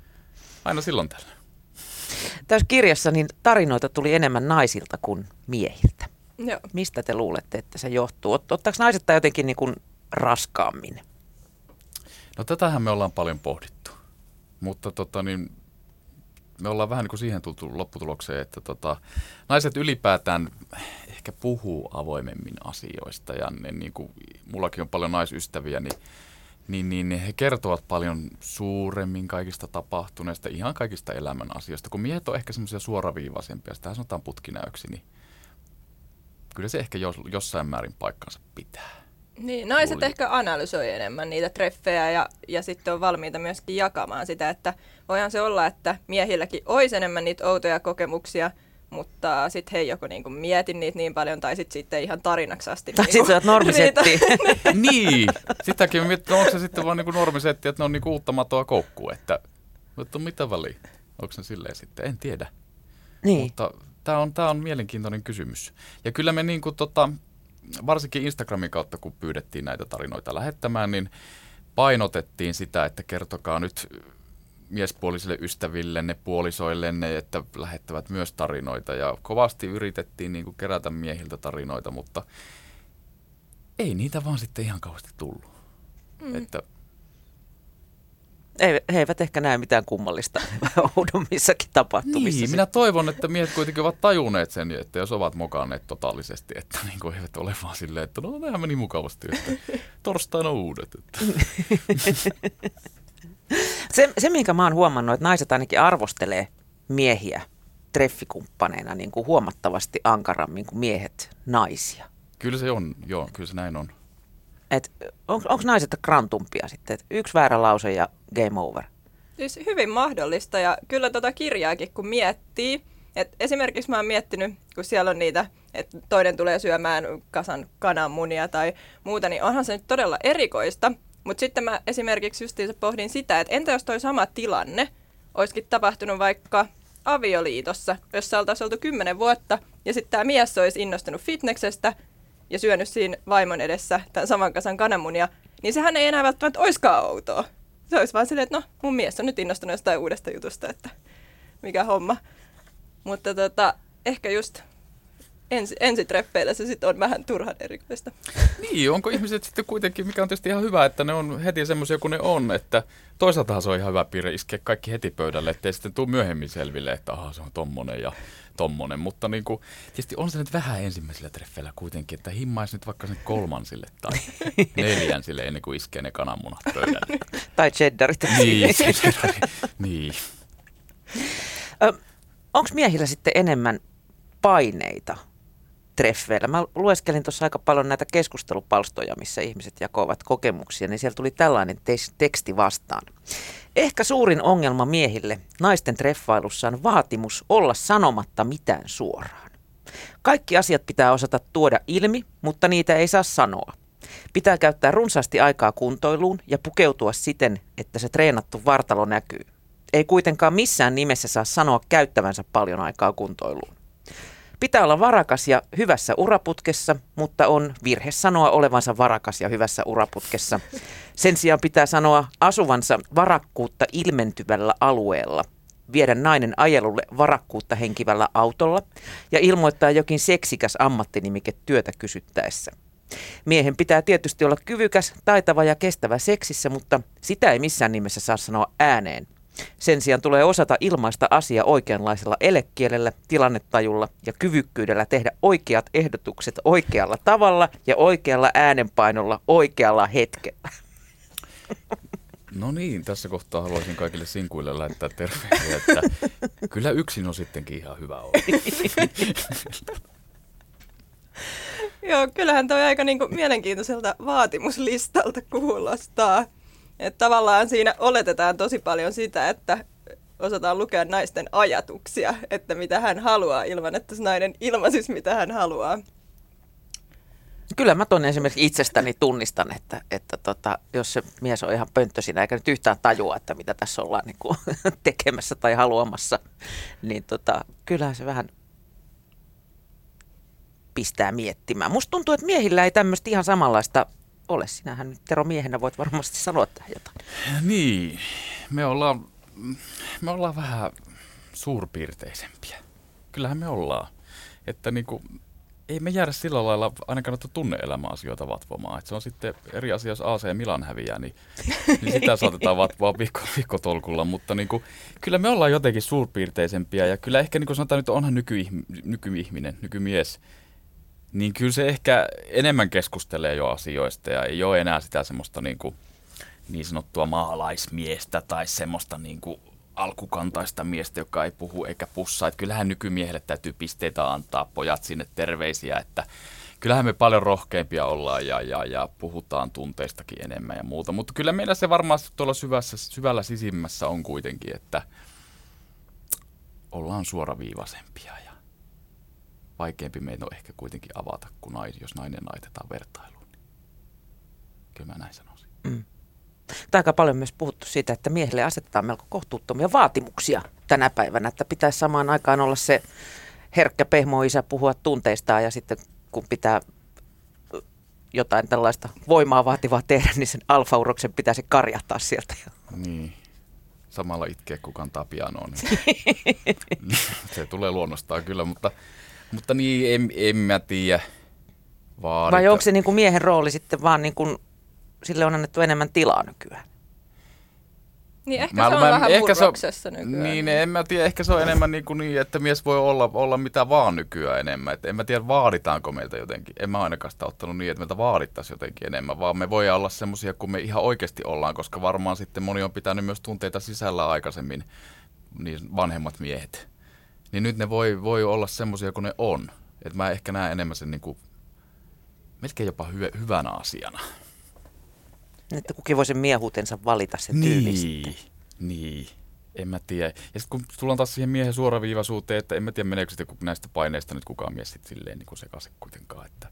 Speaker 2: aina silloin tällä.
Speaker 1: Tässä kirjassa niin tarinoita tuli enemmän naisilta kuin miehiltä.
Speaker 3: Joo.
Speaker 1: Mistä te luulette, että se johtuu? Ottaako naiset tai jotenkin niin kuin raskaammin?
Speaker 2: No tätähän me ollaan paljon pohdittu. Mutta tota niin, me ollaan vähän niin kuin siihen tultu lopputulokseen, että tota, naiset ylipäätään ehkä puhuu avoimemmin asioista ja ne, niin kuin, mullakin on paljon naisystäviä, niin niin, niin he kertovat paljon suuremmin kaikista tapahtuneista, ihan kaikista elämän asioista. Kun miehet on ehkä semmoisia suoraviivaisempia, sitä sanotaan putkinäyksi, niin kyllä se ehkä jos, jossain määrin paikkansa pitää.
Speaker 3: Niin, naiset Luulin. ehkä analysoi enemmän niitä treffejä ja, ja sitten on valmiita myöskin jakamaan sitä, että voihan se olla, että miehilläkin olisi enemmän niitä outoja kokemuksia, mutta sitten he ei joko niinku mieti niitä niin paljon, tai sitten sitten ihan tarinaksi asti.
Speaker 1: Tai niinku, sitten normisetti.
Speaker 2: niin, sitäkin mietin, onko se sitten vaan niinku normisetti, että ne on niinku uutta matoa koukkuu, että, mutta mitä väliä, onko se silleen sitten, en tiedä. Niin. Mutta tämä on, tää on mielenkiintoinen kysymys. Ja kyllä me niinku tota, varsinkin Instagramin kautta, kun pyydettiin näitä tarinoita lähettämään, niin painotettiin sitä, että kertokaa nyt miespuolisille ystävillenne, puolisoillenne, että lähettävät myös tarinoita. Ja kovasti yritettiin niin kuin kerätä miehiltä tarinoita, mutta ei niitä vaan sitten ihan kauheasti tullut. Mm. Että
Speaker 1: he, he eivät ehkä näe mitään kummallista oudommissakin tapahtumissa.
Speaker 2: Niin, minä toivon, että miehet kuitenkin ovat tajuneet sen, että jos ovat mokanneet totaalisesti, että niin kuin eivät ole vaan silleen, että no nehän meni mukavasti, että torstaina uudet. Että.
Speaker 1: se, se, minkä mä oon huomannut, että naiset ainakin arvostelee miehiä treffikumppaneina niin kuin huomattavasti ankarammin kuin miehet naisia.
Speaker 2: Kyllä se on, joo, kyllä se näin on.
Speaker 1: Et on, onko naiset krantumpia sitten, että yksi väärä lause ja game over?
Speaker 3: Siis hyvin mahdollista ja kyllä tota kirjaakin kun miettii, et esimerkiksi mä oon miettinyt, kun siellä on niitä, että toinen tulee syömään kasan kananmunia tai muuta, niin onhan se nyt todella erikoista. Mutta sitten mä esimerkiksi justiinsa pohdin sitä, että entä jos toi sama tilanne olisikin tapahtunut vaikka avioliitossa, jossa oltaisiin oltu kymmenen vuotta, ja sitten tämä mies olisi innostunut fitneksestä ja syönyt siinä vaimon edessä tämän saman kasan kananmunia, niin sehän ei enää välttämättä oiskaan outoa. Se olisi vaan silleen, että no, mun mies on nyt innostunut jostain uudesta jutusta, että mikä homma. Mutta tota, ehkä just ensi, ensitreffeillä se sitten on vähän turhan erikoista.
Speaker 2: Niin, onko ihmiset sitten kuitenkin, mikä on tietysti ihan hyvä, että ne on heti semmoisia kuin ne on, että toisaalta se on ihan hyvä piirre iskeä kaikki heti pöydälle, ettei sitten tule myöhemmin selville, että aha, se on tommonen ja tommonen, mutta niin kuin, tietysti on se nyt vähän ensimmäisillä treffeillä kuitenkin, että himmaisi nyt vaikka sen kolmansille tai neljänsille ennen kuin iskee ne kananmunat pöydälle.
Speaker 1: tai cheddarit.
Speaker 2: Niin, niin.
Speaker 1: Onko miehillä sitten enemmän paineita treffeillä. Mä lueskelin tuossa aika paljon näitä keskustelupalstoja, missä ihmiset jakoivat kokemuksia, niin siellä tuli tällainen te- teksti vastaan. Ehkä suurin ongelma miehille naisten treffailussa on vaatimus olla sanomatta mitään suoraan. Kaikki asiat pitää osata tuoda ilmi, mutta niitä ei saa sanoa. Pitää käyttää runsaasti aikaa kuntoiluun ja pukeutua siten, että se treenattu vartalo näkyy. Ei kuitenkaan missään nimessä saa sanoa käyttävänsä paljon aikaa kuntoiluun. Pitää olla varakas ja hyvässä uraputkessa, mutta on virhe sanoa olevansa varakas ja hyvässä uraputkessa. Sen sijaan pitää sanoa asuvansa varakkuutta ilmentyvällä alueella, viedä nainen ajelulle varakkuutta henkivällä autolla ja ilmoittaa jokin seksikäs ammattinimike työtä kysyttäessä. Miehen pitää tietysti olla kyvykäs, taitava ja kestävä seksissä, mutta sitä ei missään nimessä saa sanoa ääneen. Sen sijaan tulee osata ilmaista asia oikeanlaisella elekielellä, tilannetajulla ja kyvykkyydellä tehdä oikeat ehdotukset oikealla tavalla ja oikealla äänenpainolla oikealla hetkellä.
Speaker 2: No niin, tässä kohtaa haluaisin kaikille sinkuille lähettää terveisiä, että kyllä yksin on sittenkin ihan hyvä olla.
Speaker 3: Joo, kyllähän toi aika niinku mielenkiintoiselta vaatimuslistalta kuulostaa. Että tavallaan siinä oletetaan tosi paljon sitä, että osataan lukea naisten ajatuksia, että mitä hän haluaa ilman, että se nainen ilmaisisi, mitä hän haluaa.
Speaker 1: Kyllä mä tuonne esimerkiksi itsestäni tunnistan, että, että tota, jos se mies on ihan pönttö siinä eikä nyt yhtään tajua, että mitä tässä ollaan niin kuin, tekemässä tai haluamassa, niin tota, kyllähän se vähän pistää miettimään. Musta tuntuu, että miehillä ei tämmöistä ihan samanlaista ole. Sinähän nyt Tero miehenä voit varmasti sanoa tähän jotain.
Speaker 2: Niin, me ollaan, me ollaan vähän suurpiirteisempiä. Kyllähän me ollaan. Että niin kuin, ei me jäädä sillä lailla ainakaan noita tunne-elämäasioita vatvomaan. Et se on sitten eri asia, jos AC Milan häviää, niin, niin sitä saatetaan vatvoa viikko, viikkotolkulla. Mutta niin kuin, kyllä me ollaan jotenkin suurpiirteisempiä ja kyllä ehkä niin kuin sanotaan nyt onhan nykyihminen, nykyihminen, nykymies, niin kyllä se ehkä enemmän keskustelee jo asioista ja ei ole enää sitä semmoista niin, kuin, niin sanottua maalaismiestä tai semmoista niin kuin alkukantaista miestä, joka ei puhu eikä pussaa. Että kyllähän nykymiehelle täytyy pisteitä antaa, pojat sinne terveisiä, että kyllähän me paljon rohkeimpia ollaan ja, ja, ja puhutaan tunteistakin enemmän ja muuta. Mutta kyllä meillä se varmaan tuolla syvässä, syvällä sisimmässä on kuitenkin, että ollaan suoraviivaisempia vaikeampi meitä on ehkä kuitenkin avata, kuin nais, jos nainen naitetaan vertailuun. Kyllä mä näin sanoisin. Mm.
Speaker 1: Tämä aika paljon myös puhuttu siitä, että miehelle asetetaan melko kohtuuttomia vaatimuksia tänä päivänä, että pitäisi samaan aikaan olla se herkkä pehmoisä puhua tunteistaan ja sitten kun pitää jotain tällaista voimaa vaativaa tehdä, niin sen alfauroksen pitäisi karjahtaa sieltä.
Speaker 2: Niin. Samalla itkeä, kun kantaa pianoon. Niin se tulee luonnostaan kyllä, mutta, mutta niin, en, en mä tiedä.
Speaker 1: Vaadita. Vai onko se niin kuin miehen rooli sitten vaan niin kuin sille on annettu enemmän tilaa nykyään.
Speaker 3: Niin ehkä mä, se on mä, vähän ehkä se on, nykyään.
Speaker 2: Niin, en mä tiedä, ehkä se on enemmän niin, kuin niin että mies voi olla, olla mitä vaan nykyään enemmän. Et en mä tiedä, vaaditaanko meiltä jotenkin. En mä ainakaan sitä ottanut niin, että meiltä vaadittaisiin jotenkin enemmän, vaan me voi olla semmoisia kuin me ihan oikeasti ollaan, koska varmaan sitten moni on pitänyt myös tunteita sisällä aikaisemmin, niin vanhemmat miehet. Niin nyt ne voi, voi olla semmoisia kuin ne on. Että mä ehkä näen enemmän sen niin kuin, melkein jopa hy- hyvänä asiana.
Speaker 1: Että kukin voi sen miehuutensa valita sen
Speaker 2: niin,
Speaker 1: tyyli
Speaker 2: Niin, en mä tiedä. Ja sitten kun tullaan taas siihen miehen suoraviivaisuuteen, että en mä tiedä meneekö sitten näistä paineista nyt kukaan mies sitten silleen niin sekaisin kuitenkaan, että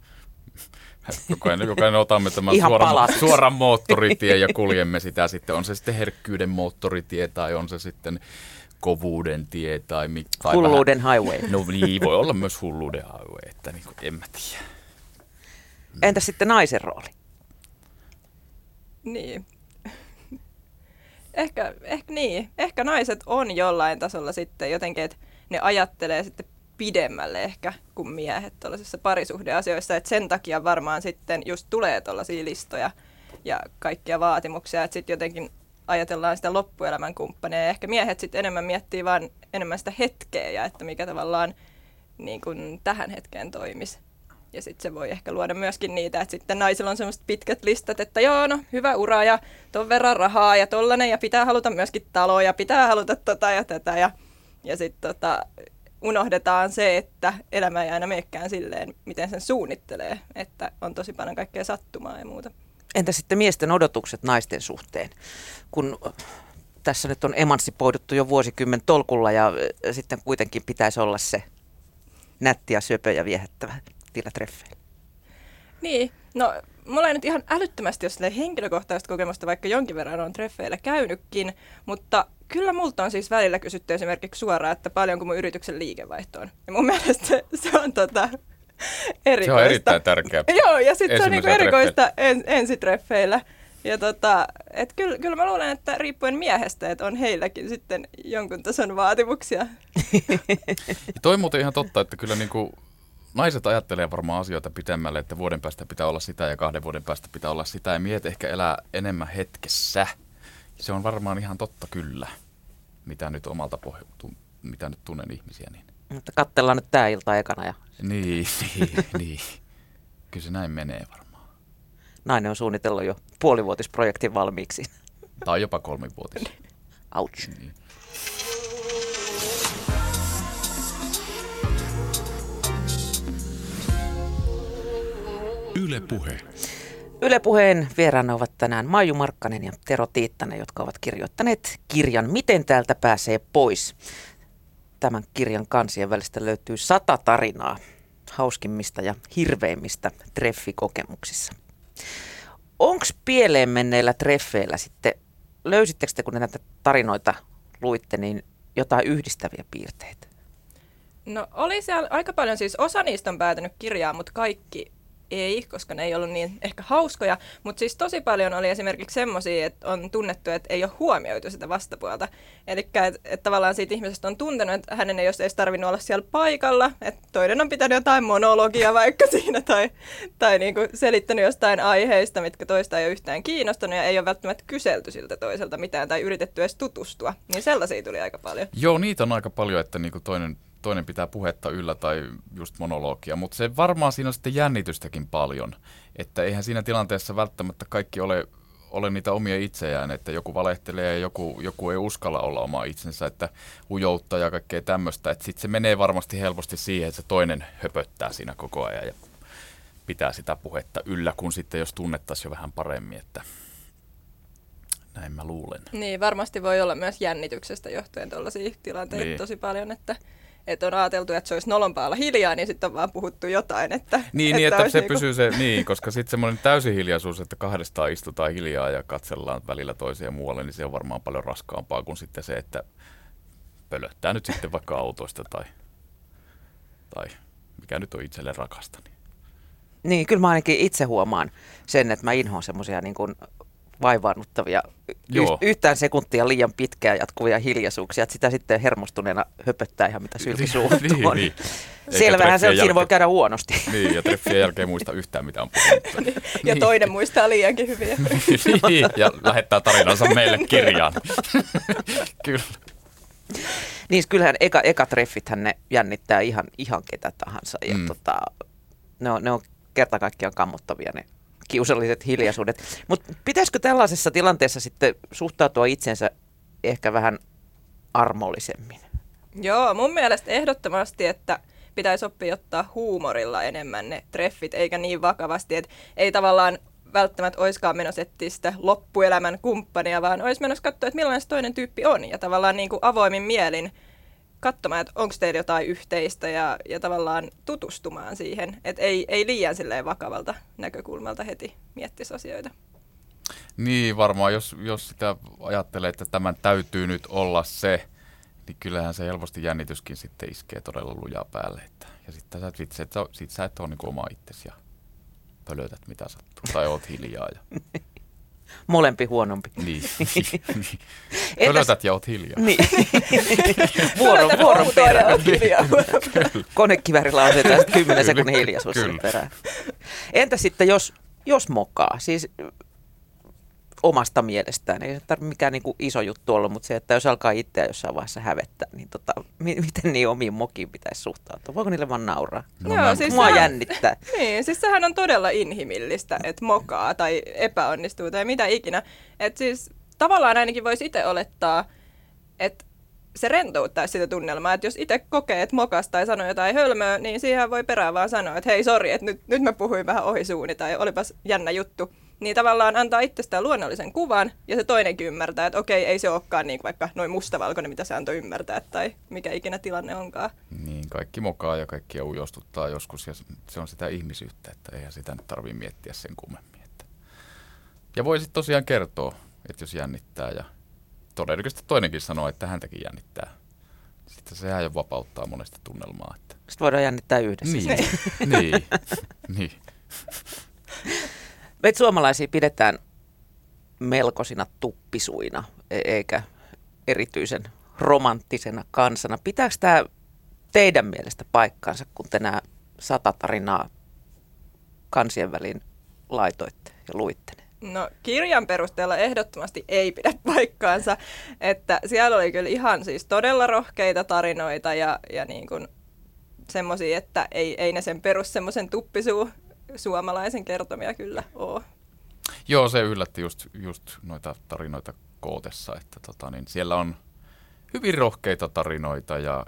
Speaker 2: jokainen, jokainen otamme tämän suoran, suoran moottoritien ja kuljemme sitä sitten. On se sitten herkkyyden moottoritie tai on se sitten kovuuden tie tai... tai
Speaker 1: hulluuden vähän, highway.
Speaker 2: No niin, voi olla myös hulluuden highway, että niin kuin, en mä tiedä.
Speaker 1: Entä sitten naisen rooli?
Speaker 3: Niin. ehkä, ehkä niin. Ehkä naiset on jollain tasolla sitten jotenkin, että ne ajattelee sitten pidemmälle ehkä kuin miehet tuollaisissa parisuhdeasioissa, että sen takia varmaan sitten just tulee tuollaisia listoja ja kaikkia vaatimuksia, että sitten jotenkin ajatellaan sitä loppuelämän kumppania ja ehkä miehet sitten enemmän miettii vaan enemmän sitä hetkeä ja että mikä tavallaan niin kuin tähän hetkeen toimisi. Ja sitten se voi ehkä luoda myöskin niitä, että sitten naisilla on semmoiset pitkät listat, että joo, no hyvä ura ja ton verran rahaa ja tollanen ja pitää haluta myöskin taloa ja pitää haluta tota ja tätä. Ja, ja sitten tota, unohdetaan se, että elämä ei aina menekään silleen, miten sen suunnittelee, että on tosi paljon kaikkea sattumaa ja muuta.
Speaker 1: Entä sitten miesten odotukset naisten suhteen? Kun tässä nyt on emansipoiduttu jo vuosikymmen tolkulla ja sitten kuitenkin pitäisi olla se nätti ja syöpö ja viehättävä niillä treffeillä?
Speaker 3: Niin, no mulla ei nyt ihan älyttömästi ole henkilökohtaista kokemusta, vaikka jonkin verran on treffeillä käynytkin, mutta kyllä multa on siis välillä kysytty esimerkiksi suoraan, että paljonko mun yrityksen liikevaihto on. Ja mun mielestä se, se on tota, erikoista. Se
Speaker 2: on erittäin tärkeä.
Speaker 3: Joo, ja sitten se on niinku erikoista en, ensitreffeillä. Ja tota, et kyllä, kyllä mä luulen, että riippuen miehestä, että on heilläkin sitten jonkun tason vaatimuksia.
Speaker 2: toi muuten ihan totta, että kyllä niinku naiset ajattelee varmaan asioita pitemmälle, että vuoden päästä pitää olla sitä ja kahden vuoden päästä pitää olla sitä. Ja miehet ehkä elää enemmän hetkessä. Se on varmaan ihan totta kyllä, mitä nyt omalta pohjalta, mitä nyt tunnen ihmisiä. Niin.
Speaker 1: Mutta katsellaan nyt tämä ilta ekana. Ja...
Speaker 2: Niin, niin, niin. Kyllä se näin menee varmaan.
Speaker 1: Nainen on suunnitellut jo puolivuotisprojektin valmiiksi.
Speaker 2: Tai jopa kolmivuotis.
Speaker 1: Ouch. Niin.
Speaker 4: Yle Puhe.
Speaker 1: Yle Puheen vieraana ovat tänään Maiju Markkanen ja Tero Tiittanen, jotka ovat kirjoittaneet kirjan Miten täältä pääsee pois. Tämän kirjan kansien välistä löytyy sata tarinaa hauskimmista ja hirveimmistä treffikokemuksissa. Onko pieleen menneillä treffeillä sitten, löysittekö te kun näitä tarinoita luitte, niin jotain yhdistäviä piirteitä?
Speaker 3: No oli siellä aika paljon, siis osa niistä on päätynyt kirjaan, mutta kaikki ei, koska ne ei ollut niin ehkä hauskoja, mutta siis tosi paljon oli esimerkiksi semmoisia, että on tunnettu, että ei ole huomioitu sitä vastapuolta. Eli että et tavallaan siitä ihmisestä on tuntenut, että hänen ei olisi tarvinnut olla siellä paikalla, että toinen on pitänyt jotain monologia vaikka siinä tai, tai niinku selittänyt jostain aiheista, mitkä toista ei ole yhtään kiinnostanut ja ei ole välttämättä kyselty siltä toiselta mitään tai yritetty edes tutustua. Niin sellaisia tuli aika paljon.
Speaker 2: Joo, niitä on aika paljon, että niinku toinen toinen pitää puhetta yllä tai just monologia, mutta se varmaan siinä on sitten jännitystäkin paljon, että eihän siinä tilanteessa välttämättä kaikki ole, ole niitä omia itseään, että joku valehtelee ja joku, joku ei uskalla olla oma itsensä, että ujoutta ja kaikkea tämmöistä, että sitten se menee varmasti helposti siihen, että se toinen höpöttää siinä koko ajan ja pitää sitä puhetta yllä, kun sitten jos tunnettaisiin jo vähän paremmin, että näin mä luulen.
Speaker 3: Niin, varmasti voi olla myös jännityksestä johtuen tuollaisia tilanteita niin. tosi paljon, että että on ajateltu, että se olisi nolompaa olla hiljaa, niin sitten on vaan puhuttu jotain. Että,
Speaker 2: niin, niin että, että se niinku... pysyy se, niin, koska sitten semmoinen täysi hiljaisuus, että kahdestaan istutaan hiljaa ja katsellaan välillä toisia muualle, niin se on varmaan paljon raskaampaa kuin sitten se, että pölöttää nyt sitten vaikka autoista tai, tai mikä nyt on itselle rakasta. Niin.
Speaker 1: Niin, kyllä mä ainakin itse huomaan sen, että mä inhoan semmoisia niin kuin vaivaannuttavia, y- yhtään sekuntia liian pitkään jatkuvia hiljaisuuksia, että sitä sitten hermostuneena höpöttää ihan mitä sylki suuhun niin, niin. Selvähän se on, siinä voi käydä huonosti.
Speaker 2: Niin, ja treffien jälkeen muista yhtään mitä on puhuttu.
Speaker 3: Niin, ja niin. toinen muistaa liiankin hyviä.
Speaker 2: niin, ja lähettää tarinansa meille kirjaan. Kyllä.
Speaker 1: Niin, kyllähän eka, eka treffithän ne jännittää ihan, ihan ketä tahansa. Ja mm. tota, ne, on, ne on kerta kaikkiaan kammottavia ne kiusalliset hiljaisuudet. Mutta pitäisikö tällaisessa tilanteessa sitten suhtautua itsensä ehkä vähän armollisemmin?
Speaker 3: Joo, mun mielestä ehdottomasti, että pitäisi oppia ottaa huumorilla enemmän ne treffit, eikä niin vakavasti, että ei tavallaan välttämättä oiskaan menossa etsiä sitä loppuelämän kumppania, vaan olisi menossa katsoa, että millainen se toinen tyyppi on ja tavallaan niin kuin avoimin mielin katsomaan, että onko teillä jotain yhteistä ja, ja tavallaan tutustumaan siihen. Että ei, ei liian silleen vakavalta näkökulmalta heti miettisi asioita.
Speaker 2: Niin, varmaan jos, jos sitä ajattelee, että tämän täytyy nyt olla se, niin kyllähän se helposti jännityskin sitten iskee todella lujaa päälle. Että, ja sitten sä, sit, sit, sit sä et ole niin oma itsesi ja pölötät mitä sattuu tai oot hiljaa. Ja
Speaker 1: Molempi huonompi.
Speaker 2: Niin. niin. Pölötät ja oot hiljaa.
Speaker 1: Niin. vuoron, vuoron perään. Konekivärillä on se tästä 10 sekunnin hiljaisuus perään. Entä sitten jos, jos mokaa? Siis omasta mielestään. Ei se tarvitse mikään niin kuin iso juttu olla, mutta se, että jos alkaa itseä jossain vaiheessa hävettää, niin tota, miten niin omiin mokiin pitäisi suhtautua? Voiko niille vaan nauraa? No, Joo, siis Mua sehän, jännittää.
Speaker 3: Niin, siis sehän on todella inhimillistä, että mokaa tai epäonnistuu tai mitä ikinä. Että siis tavallaan ainakin voisi itse olettaa, että se rentouttaa sitä tunnelmaa, että jos itse kokee, että mokas tai sanoo jotain hölmöä, niin siihen voi perään vaan sanoa, että hei sori, että nyt, nyt mä puhuin vähän ohi suuni tai olipas jännä juttu niin tavallaan antaa itsestään luonnollisen kuvan, ja se toinenkin ymmärtää, että okei, ei se olekaan niin vaikka noin mustavalkoinen, mitä se antoi ymmärtää, tai mikä ikinä tilanne onkaan.
Speaker 2: Niin, kaikki mokaa ja kaikki ujostuttaa joskus, ja se on sitä ihmisyyttä, että eihän sitä nyt tarvitse miettiä sen kummemmin. Että. Ja voi sitten tosiaan kertoa, että jos jännittää, ja todennäköisesti toinenkin sanoo, että häntäkin jännittää. Sitten sehän jo vapauttaa monesta tunnelmaa. Että...
Speaker 1: Sitten voidaan jännittää yhdessä.
Speaker 2: Niin, niin, niin.
Speaker 1: Meitä suomalaisia pidetään melkoisina tuppisuina, e- eikä erityisen romanttisena kansana. Pitääkö tämä teidän mielestä paikkaansa, kun te nämä sata tarinaa kansien väliin laitoitte ja luitte ne?
Speaker 3: No kirjan perusteella ehdottomasti ei pidä paikkaansa, että siellä oli kyllä ihan siis todella rohkeita tarinoita ja, ja niin kuin semmoisia, että ei, ei ne sen perus semmoisen tuppisuu suomalaisen kertomia kyllä ole.
Speaker 2: Joo, se yllätti just, just noita tarinoita kootessa, että tota, niin siellä on hyvin rohkeita tarinoita ja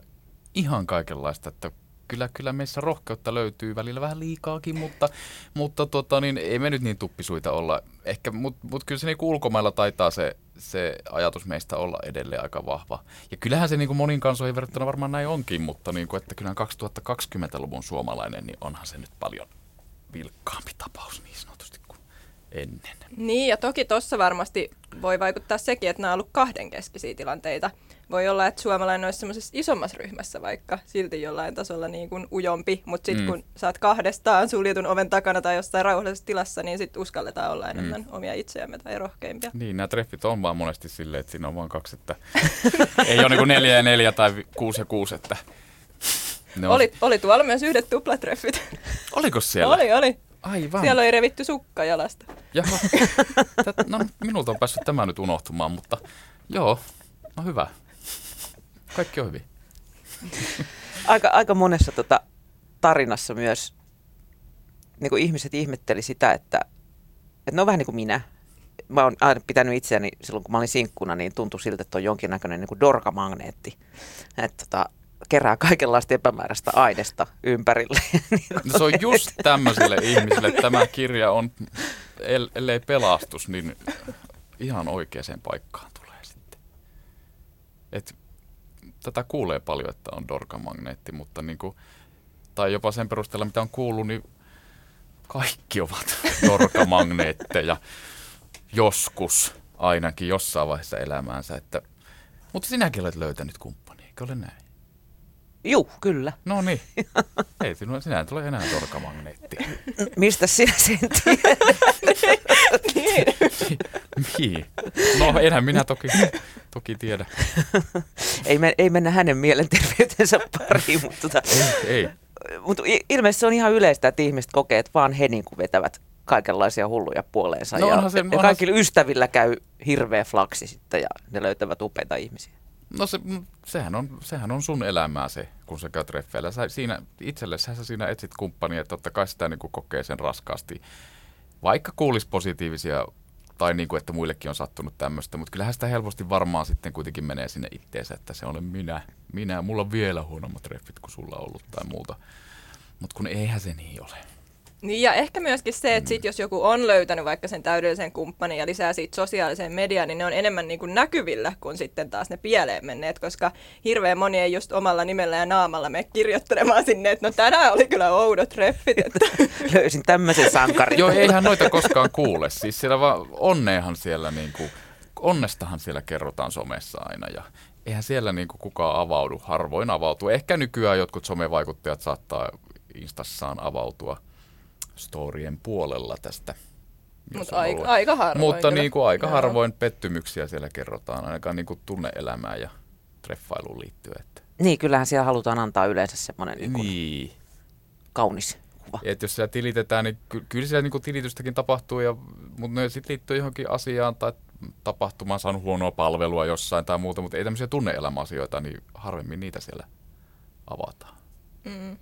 Speaker 2: ihan kaikenlaista, että kyllä, kyllä meissä rohkeutta löytyy välillä vähän liikaakin, mutta, mutta tota, niin, ei me nyt niin tuppisuita olla. Ehkä, mutta mut kyllä se niin ulkomailla taitaa se, se ajatus meistä olla edelleen aika vahva. Ja kyllähän se niin kuin monin kansoihin verrattuna varmaan näin onkin, mutta niin kuin, että kyllähän 2020-luvun suomalainen, niin onhan se nyt paljon vilkkaampi tapaus niin sanotusti kuin ennen.
Speaker 3: Niin, ja toki tuossa varmasti voi vaikuttaa sekin, että nämä on ollut kahdenkeskisiä tilanteita. voi olla, että suomalainen olisi semmoisessa isommassa ryhmässä vaikka silti jollain tasolla niin kuin ujompi, mutta sitten mm. kun saat kahdestaan suljetun oven takana tai jossain rauhallisessa tilassa, niin sitten uskalletaan olla enemmän mm. omia itseämme tai rohkeimpia.
Speaker 2: Niin, nämä treffit on vaan monesti silleen, että siinä on vain kaksi, että ei ole niin kuin neljä ja neljä tai kuusi ja kuusi, että
Speaker 3: ne on... oli, oli tuolla myös yhdet tuplatreffit.
Speaker 2: Oliko siellä?
Speaker 3: Oli, oli.
Speaker 2: Aivan.
Speaker 3: Siellä oli revitty sukka jalasta.
Speaker 2: Jaha. no, minulta on päässyt tämä nyt unohtumaan, mutta joo, no hyvä. Kaikki on hyvin.
Speaker 1: aika, aika monessa tota, tarinassa myös niin kuin ihmiset ihmetteli sitä, että, että ne on vähän niin kuin minä. Mä oon aina pitänyt itseäni silloin, kun mä olin sinkkuna, niin tuntui siltä, että on jonkinnäköinen niin kuin dorkamagneetti. Että tota, kerää kaikenlaista epämääräistä aineesta ympärille.
Speaker 2: No se on just tämmöiselle ihmiselle, että tämä kirja on, ellei pelastus, niin ihan oikeaan paikkaan tulee sitten. Et, tätä kuulee paljon, että on dorkamagneetti, mutta niin kuin, tai jopa sen perusteella, mitä on kuullut, niin kaikki ovat dorkamagneetteja joskus ainakin jossain vaiheessa elämäänsä. Että, mutta sinäkin olet löytänyt kumppani, eikö ole näin?
Speaker 1: Juu, kyllä.
Speaker 2: No niin. Ei sinua, sinä et ole enää torkamagneetti.
Speaker 1: Mistä sinä sen tiedät?
Speaker 2: niin. No enhän minä toki, toki tiedä.
Speaker 1: ei, men, ei mennä hänen mielenterveytensä pariin, mutta, tota,
Speaker 2: ei, ei.
Speaker 1: mutta ilmeisesti se on ihan yleistä, että ihmiset kokee, että vaan he niin kuin vetävät kaikenlaisia hulluja puoleensa. No, ja, se, ja kaikilla se... ystävillä käy hirveä flaksi sitten ja ne löytävät upeita ihmisiä.
Speaker 2: No se, mm, sehän, on, sehän on sun elämää se, kun sä käyt treffeillä. Sä, siinä, itselle sä siinä etsit kumppania, että totta kai sitä niin kokee sen raskaasti. Vaikka kuulisi positiivisia tai niin kuin, että muillekin on sattunut tämmöistä, mutta kyllähän sitä helposti varmaan sitten kuitenkin menee sinne itteensä, että se olen minä. Minä, mulla on vielä huonommat treffit kuin sulla ollut tai muuta. Mutta kun eihän se niin ole.
Speaker 3: Niin ja ehkä myöskin se, että sit jos joku on löytänyt vaikka sen täydellisen kumppanin ja lisää siitä sosiaaliseen mediaan, niin ne on enemmän niin kuin näkyvillä kuin sitten taas ne pieleen menneet, koska hirveän moni ei just omalla nimellä ja naamalla mene kirjoittelemaan sinne, että no tänään oli kyllä oudot treffit. Että.
Speaker 1: Löysin tämmöisen sankarin.
Speaker 2: Joo, eihän noita koskaan kuule. Siis siellä vaan onneehan siellä niin kuin, onnestahan siellä kerrotaan somessa aina ja eihän siellä niin kuin kukaan avaudu, harvoin avautuu. Ehkä nykyään jotkut somevaikuttajat saattaa Instassaan avautua storien puolella tästä.
Speaker 3: Mut aika, aika harvoin.
Speaker 2: Mutta niin kuin aika Joo. harvoin pettymyksiä siellä kerrotaan, ainakaan niin kuin tunne-elämään ja treffailuun liittyen. Että.
Speaker 1: Niin, kyllähän siellä halutaan antaa yleensä semmoinen niin
Speaker 2: niin.
Speaker 1: kaunis kuva.
Speaker 2: Et jos siellä tilitetään, niin ky- kyllä siellä niin kuin tilitystäkin tapahtuu, ja, mutta ne sitten liittyy johonkin asiaan tai tapahtumaan, saanut huonoa palvelua jossain tai muuta, mutta ei tämmöisiä tunne-elämäasioita, niin harvemmin niitä siellä avataan. Mm.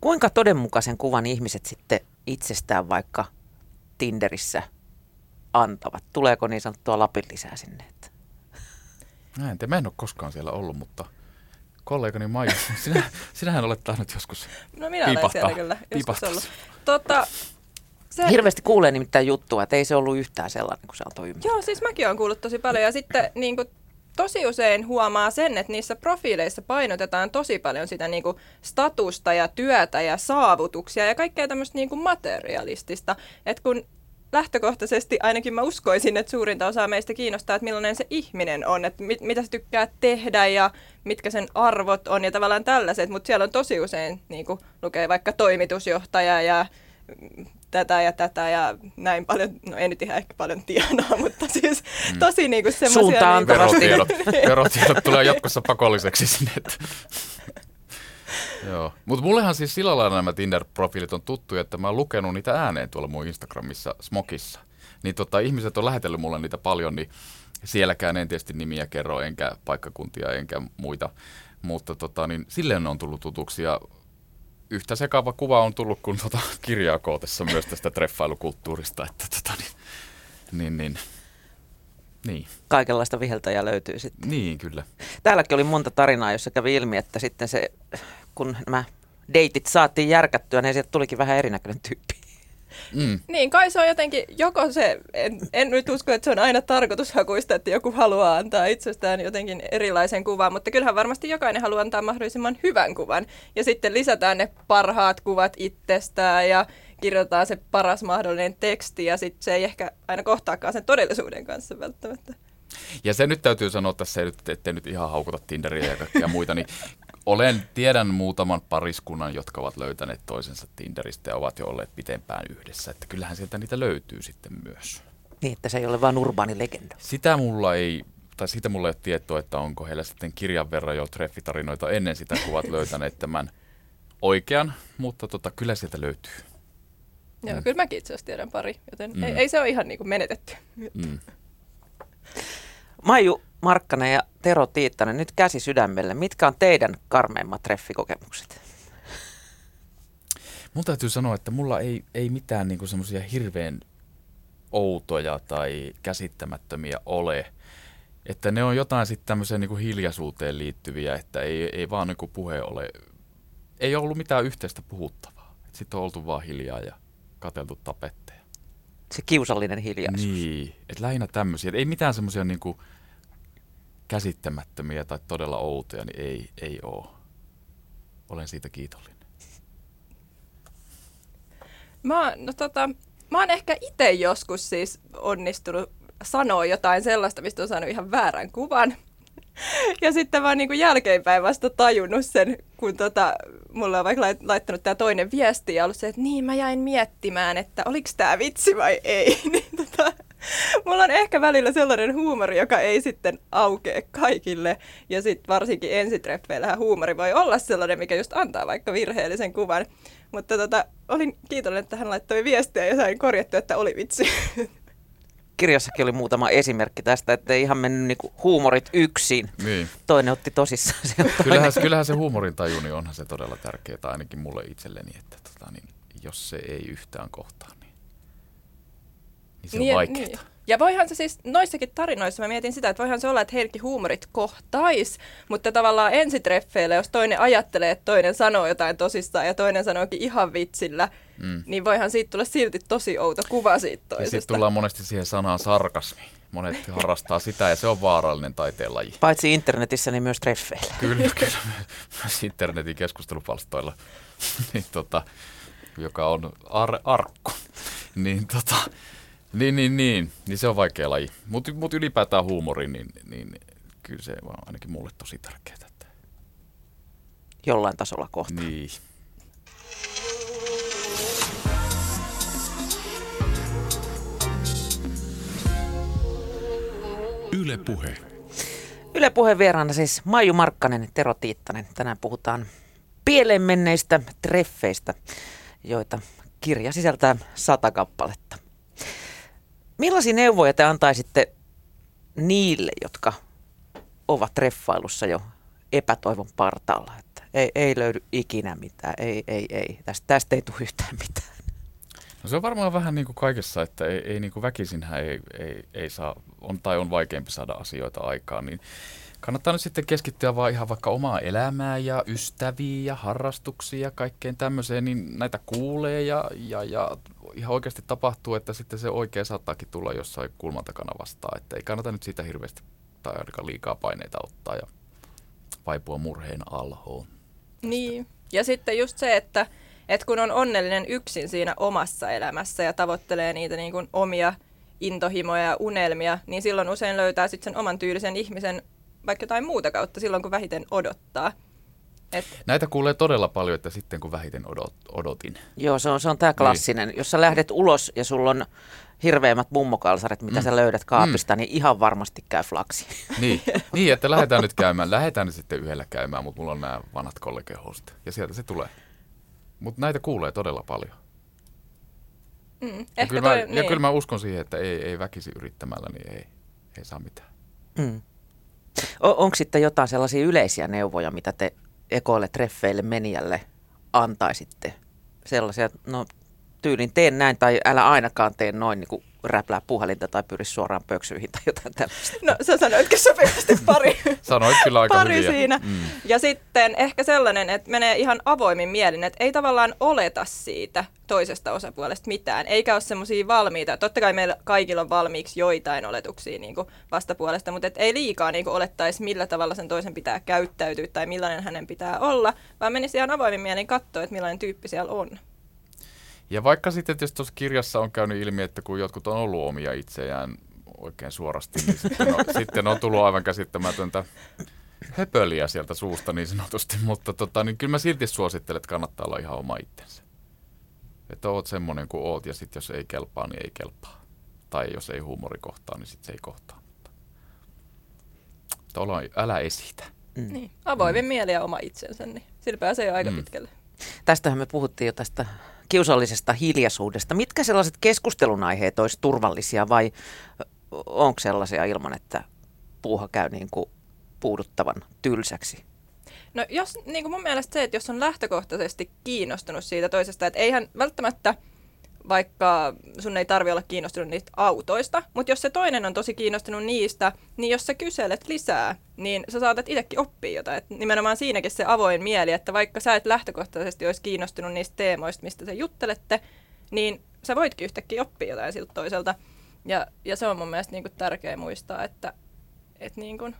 Speaker 1: Kuinka todenmukaisen kuvan ihmiset sitten itsestään vaikka Tinderissä antavat? Tuleeko niin sanottua Lapin lisää sinne? Että?
Speaker 2: Mä en tiedä, mä en ole koskaan siellä ollut, mutta kollegani Maija, sinä, sinähän olet tainnut joskus
Speaker 3: No minä olen siellä kyllä joskus ollut. Tota,
Speaker 1: se... Hirveästi kuulee nimittäin juttua, että ei se ollut yhtään sellainen kuin se antoi ymmärtää.
Speaker 3: Joo, siis mäkin olen kuullut tosi paljon. Ja sitten niin kuin, tosi usein huomaa sen, että niissä profiileissa painotetaan tosi paljon sitä niin kuin statusta ja työtä ja saavutuksia ja kaikkea tämmöistä niin kuin materialistista. Että kun lähtökohtaisesti ainakin mä uskoisin, että suurinta osaa meistä kiinnostaa, että millainen se ihminen on, että mit, mitä se tykkää tehdä ja mitkä sen arvot on ja tavallaan tällaiset, mutta siellä on tosi usein, niin kuin lukee vaikka toimitusjohtaja ja tätä ja tätä ja näin paljon, no ei nyt ihan ehkä paljon tienaa, mutta siis mm. tosi niinku semmoisia...
Speaker 1: Suuntaan
Speaker 2: niinku, verotiedot, verotiedot tulee jatkossa pakolliseksi sinne. Joo. Mutta mullehan siis sillä lailla nämä Tinder-profiilit on tuttuja, että mä oon lukenut niitä ääneen tuolla mun Instagramissa, Smokissa. Niin tota, ihmiset on lähetellyt mulle niitä paljon, niin sielläkään en tietysti nimiä kerro, enkä paikkakuntia, enkä muita. Mutta tota, niin silleen on tullut tutuksi ja yhtä sekava kuva on tullut kuin tota kirjaa kootessa myös tästä treffailukulttuurista, että tota, niin, niin, niin, niin.
Speaker 1: Kaikenlaista viheltäjää löytyy sitten.
Speaker 2: Niin, kyllä.
Speaker 1: Täälläkin oli monta tarinaa, jossa kävi ilmi, että sitten se, kun nämä deitit saatiin järkättyä, niin sieltä tulikin vähän erinäköinen tyyppi.
Speaker 3: Mm. Niin, kai se on jotenkin, joko se, en, en nyt usko, että se on aina tarkoitushakuista, että joku haluaa antaa itsestään jotenkin erilaisen kuvan, mutta kyllähän varmasti jokainen haluaa antaa mahdollisimman hyvän kuvan. Ja sitten lisätään ne parhaat kuvat itsestään ja kirjoitetaan se paras mahdollinen teksti ja sitten se ei ehkä aina kohtaakaan sen todellisuuden kanssa välttämättä.
Speaker 2: Ja se nyt täytyy sanoa tässä, ettei nyt ihan haukuta Tinderiä ja kaikkia muita, niin olen, tiedän muutaman pariskunnan, jotka ovat löytäneet toisensa Tinderistä ja ovat jo olleet pitempään yhdessä. Että kyllähän sieltä niitä löytyy sitten myös.
Speaker 1: Niin, että se ei ole vain urbaani legenda.
Speaker 2: Sitä mulla ei, tai siitä mulla ei ole tietoa, että onko heillä sitten kirjan verran jo treffitarinoita ennen sitä, kun ovat löytäneet tämän oikean, mutta tota, kyllä sieltä löytyy.
Speaker 3: Joo, mm. kyllä mäkin itse asiassa tiedän pari, joten mm. ei, ei se ole ihan niin kuin menetetty. Mm.
Speaker 1: Maiju Markkanen ja Tero Tiittanen, nyt käsi sydämelle. Mitkä on teidän karmeimmat treffikokemukset?
Speaker 2: Mun täytyy sanoa, että mulla ei, ei mitään niinku semmoisia hirveän outoja tai käsittämättömiä ole. Että ne on jotain sitten tämmöiseen niinku hiljaisuuteen liittyviä, että ei, ei vaan niinku puhe ole, ei ollut mitään yhteistä puhuttavaa. Sitten on oltu vaan hiljaa ja kateltu tapetteja.
Speaker 1: Se kiusallinen hiljaisuus.
Speaker 2: Niin, että lähinnä tämmöisiä. Ei mitään semmoisia niinku käsittämättömiä tai todella outoja, niin ei, ei ole. Olen siitä kiitollinen.
Speaker 3: Mä, no tota, mä oon ehkä itse joskus siis onnistunut sanoa jotain sellaista, mistä on saanut ihan väärän kuvan. Ja sitten mä oon niin jälkeenpäin vasta tajunnut sen, kun tota, mulla on vaikka laittanut tämä toinen viesti ja ollut se, että niin mä jäin miettimään, että oliko tämä vitsi vai ei. niin tota, mulla on ehkä välillä sellainen huumori, joka ei sitten aukee kaikille. Ja sitten varsinkin ensitreffeillähän huumori voi olla sellainen, mikä just antaa vaikka virheellisen kuvan. Mutta tota, olin kiitollinen, että hän laittoi viestiä ja sain korjattua, että oli vitsi.
Speaker 1: kirjassakin oli muutama esimerkki tästä, että ei ihan mennyt niinku huumorit yksin. Niin. Toinen otti tosissaan
Speaker 2: sen. Kyllähän, kyllähän se huumorin taju, niin onhan se todella tärkeää, ainakin mulle itselleni, että tota, niin, jos se ei yhtään kohtaa, niin, niin se on niin, vaikeaa. Niin.
Speaker 3: Ja voihan se siis, noissakin tarinoissa mä mietin sitä, että voihan se olla, että heilläkin huumorit kohtais, mutta tavallaan ensitreffeillä, jos toinen ajattelee, että toinen sanoo jotain tosissaan ja toinen sanookin ihan vitsillä, mm. niin voihan siitä tulla silti tosi outo kuva siitä toisesta.
Speaker 2: Ja sitten tullaan monesti siihen sanaan sarkasmi. Monet harrastaa sitä ja se on vaarallinen taiteenlaji.
Speaker 1: Paitsi internetissä, niin myös treffeillä.
Speaker 2: Kyllä, kyllä. Myös internetin keskustelupalstoilla, niin, tota, joka on ar- arkku. Niin tota, niin, niin, niin. Niin se on vaikea laji. Mutta mut ylipäätään huumori, niin, niin kyllä se on ainakin mulle tosi tärkeää. Että...
Speaker 1: Jollain tasolla kohta.
Speaker 2: Niin.
Speaker 1: Yle Puhe. Yle Puhe vieraana siis Maiju Markkanen Tero Tiittanen. Tänään puhutaan pieleen menneistä treffeistä, joita kirja sisältää sata kappaletta. Millaisia neuvoja te antaisitte niille, jotka ovat treffailussa jo epätoivon partaalla? Että ei, ei löydy ikinä mitään, ei, ei, ei. Tästä, tästä ei tule yhtään mitään.
Speaker 2: No se on varmaan vähän niin kuin kaikessa, että ei, ei niin kuin väkisinhän ei, ei, ei saa, on tai on vaikeampi saada asioita aikaan, niin kannattaa nyt sitten keskittyä vaan ihan vaikka omaa elämää ja ystäviä ja harrastuksia ja kaikkeen tämmöiseen, niin näitä kuulee ja, ja, ja ihan oikeasti tapahtuu, että sitten se oikea saattaakin tulla jossain kulman takana vastaan, että ei kannata nyt siitä hirveästi tai ainakaan liikaa paineita ottaa ja vaipua murheen alhoon.
Speaker 3: Niin, ja sitten just se, että, että kun on onnellinen yksin siinä omassa elämässä ja tavoittelee niitä niin kuin omia intohimoja ja unelmia, niin silloin usein löytää sitten sen oman tyylisen ihmisen vaikka jotain muuta kautta silloin, kun vähiten odottaa.
Speaker 2: Et... Näitä kuulee todella paljon, että sitten kun vähiten odot, odotin.
Speaker 1: Joo, se on, se on tämä klassinen. Niin. Jos sä lähdet ulos ja sulla on hirveimmät mummokalsarit, mitä mm. sä löydät kaapista, mm. niin ihan varmasti käy flaksi.
Speaker 2: Niin, niin että lähdetään nyt käymään. Lähdetään nyt sitten yhdellä käymään, mutta mulla on nämä vanhat kollegehostit. Ja sieltä se tulee. Mutta näitä kuulee todella paljon. Mm, ja, kyllä toi, mä, niin. ja kyllä mä uskon siihen, että ei, ei väkisi yrittämällä, niin ei, ei saa mitään. Mm.
Speaker 1: On, onko sitten jotain sellaisia yleisiä neuvoja, mitä te ekoille treffeille menijälle antaisitte? Sellaisia, no tyylin teen näin tai älä ainakaan tee noin niin kuin räplää puhelinta tai pyri suoraan pöksyihin tai jotain tällaista.
Speaker 3: No sä sanoitkin sopivasti pari.
Speaker 2: Sanoit kyllä aika
Speaker 3: pari
Speaker 2: hyviä.
Speaker 3: siinä. Mm. Ja sitten ehkä sellainen, että menee ihan avoimin mielin, että ei tavallaan oleta siitä toisesta osapuolesta mitään, eikä ole semmoisia valmiita. Totta kai meillä kaikilla on valmiiksi joitain oletuksia niin kuin vastapuolesta, mutta et ei liikaa niin kuin olettaisi, millä tavalla sen toisen pitää käyttäytyä tai millainen hänen pitää olla, vaan menisi ihan avoimin mielin katsoa, että millainen tyyppi siellä on.
Speaker 2: Ja vaikka sitten, jos tuossa kirjassa on käynyt ilmi, että kun jotkut on ollut omia itseään oikein suorasti, niin sitten on, sitten on tullut aivan käsittämätöntä höpöliä sieltä suusta niin sanotusti, mutta tota, niin kyllä mä silti suosittelen, että kannattaa olla ihan oma itsensä. Että oot semmoinen kuin oot ja sitten jos ei kelpaa, niin ei kelpaa. Tai jos ei huumori kohtaa, niin sitten se ei kohtaa. Mutta olla, älä esitä.
Speaker 3: Mm. Niin. Avoimin mm. mieli ja oma itsensä, niin sillä pääsee jo aika mm. pitkälle.
Speaker 1: Tästähän me puhuttiin jo tästä kiusallisesta hiljaisuudesta. Mitkä sellaiset keskustelun aiheet olisi turvallisia vai onko sellaisia ilman, että puuha käy niin kuin puuduttavan tylsäksi?
Speaker 3: No jos, niin kuin mun mielestä se, että jos on lähtökohtaisesti kiinnostunut siitä toisesta, että eihän välttämättä vaikka sun ei tarvi olla kiinnostunut niistä autoista, mutta jos se toinen on tosi kiinnostunut niistä, niin jos sä kyselet lisää, niin sä saatat itsekin oppia jotain. Et nimenomaan siinäkin se avoin mieli, että vaikka sä et lähtökohtaisesti olisi kiinnostunut niistä teemoista, mistä te juttelette, niin sä voitkin yhtäkkiä oppia jotain siltä toiselta. Ja, ja se on mun mielestä niin kuin tärkeä muistaa, että, että niin kuin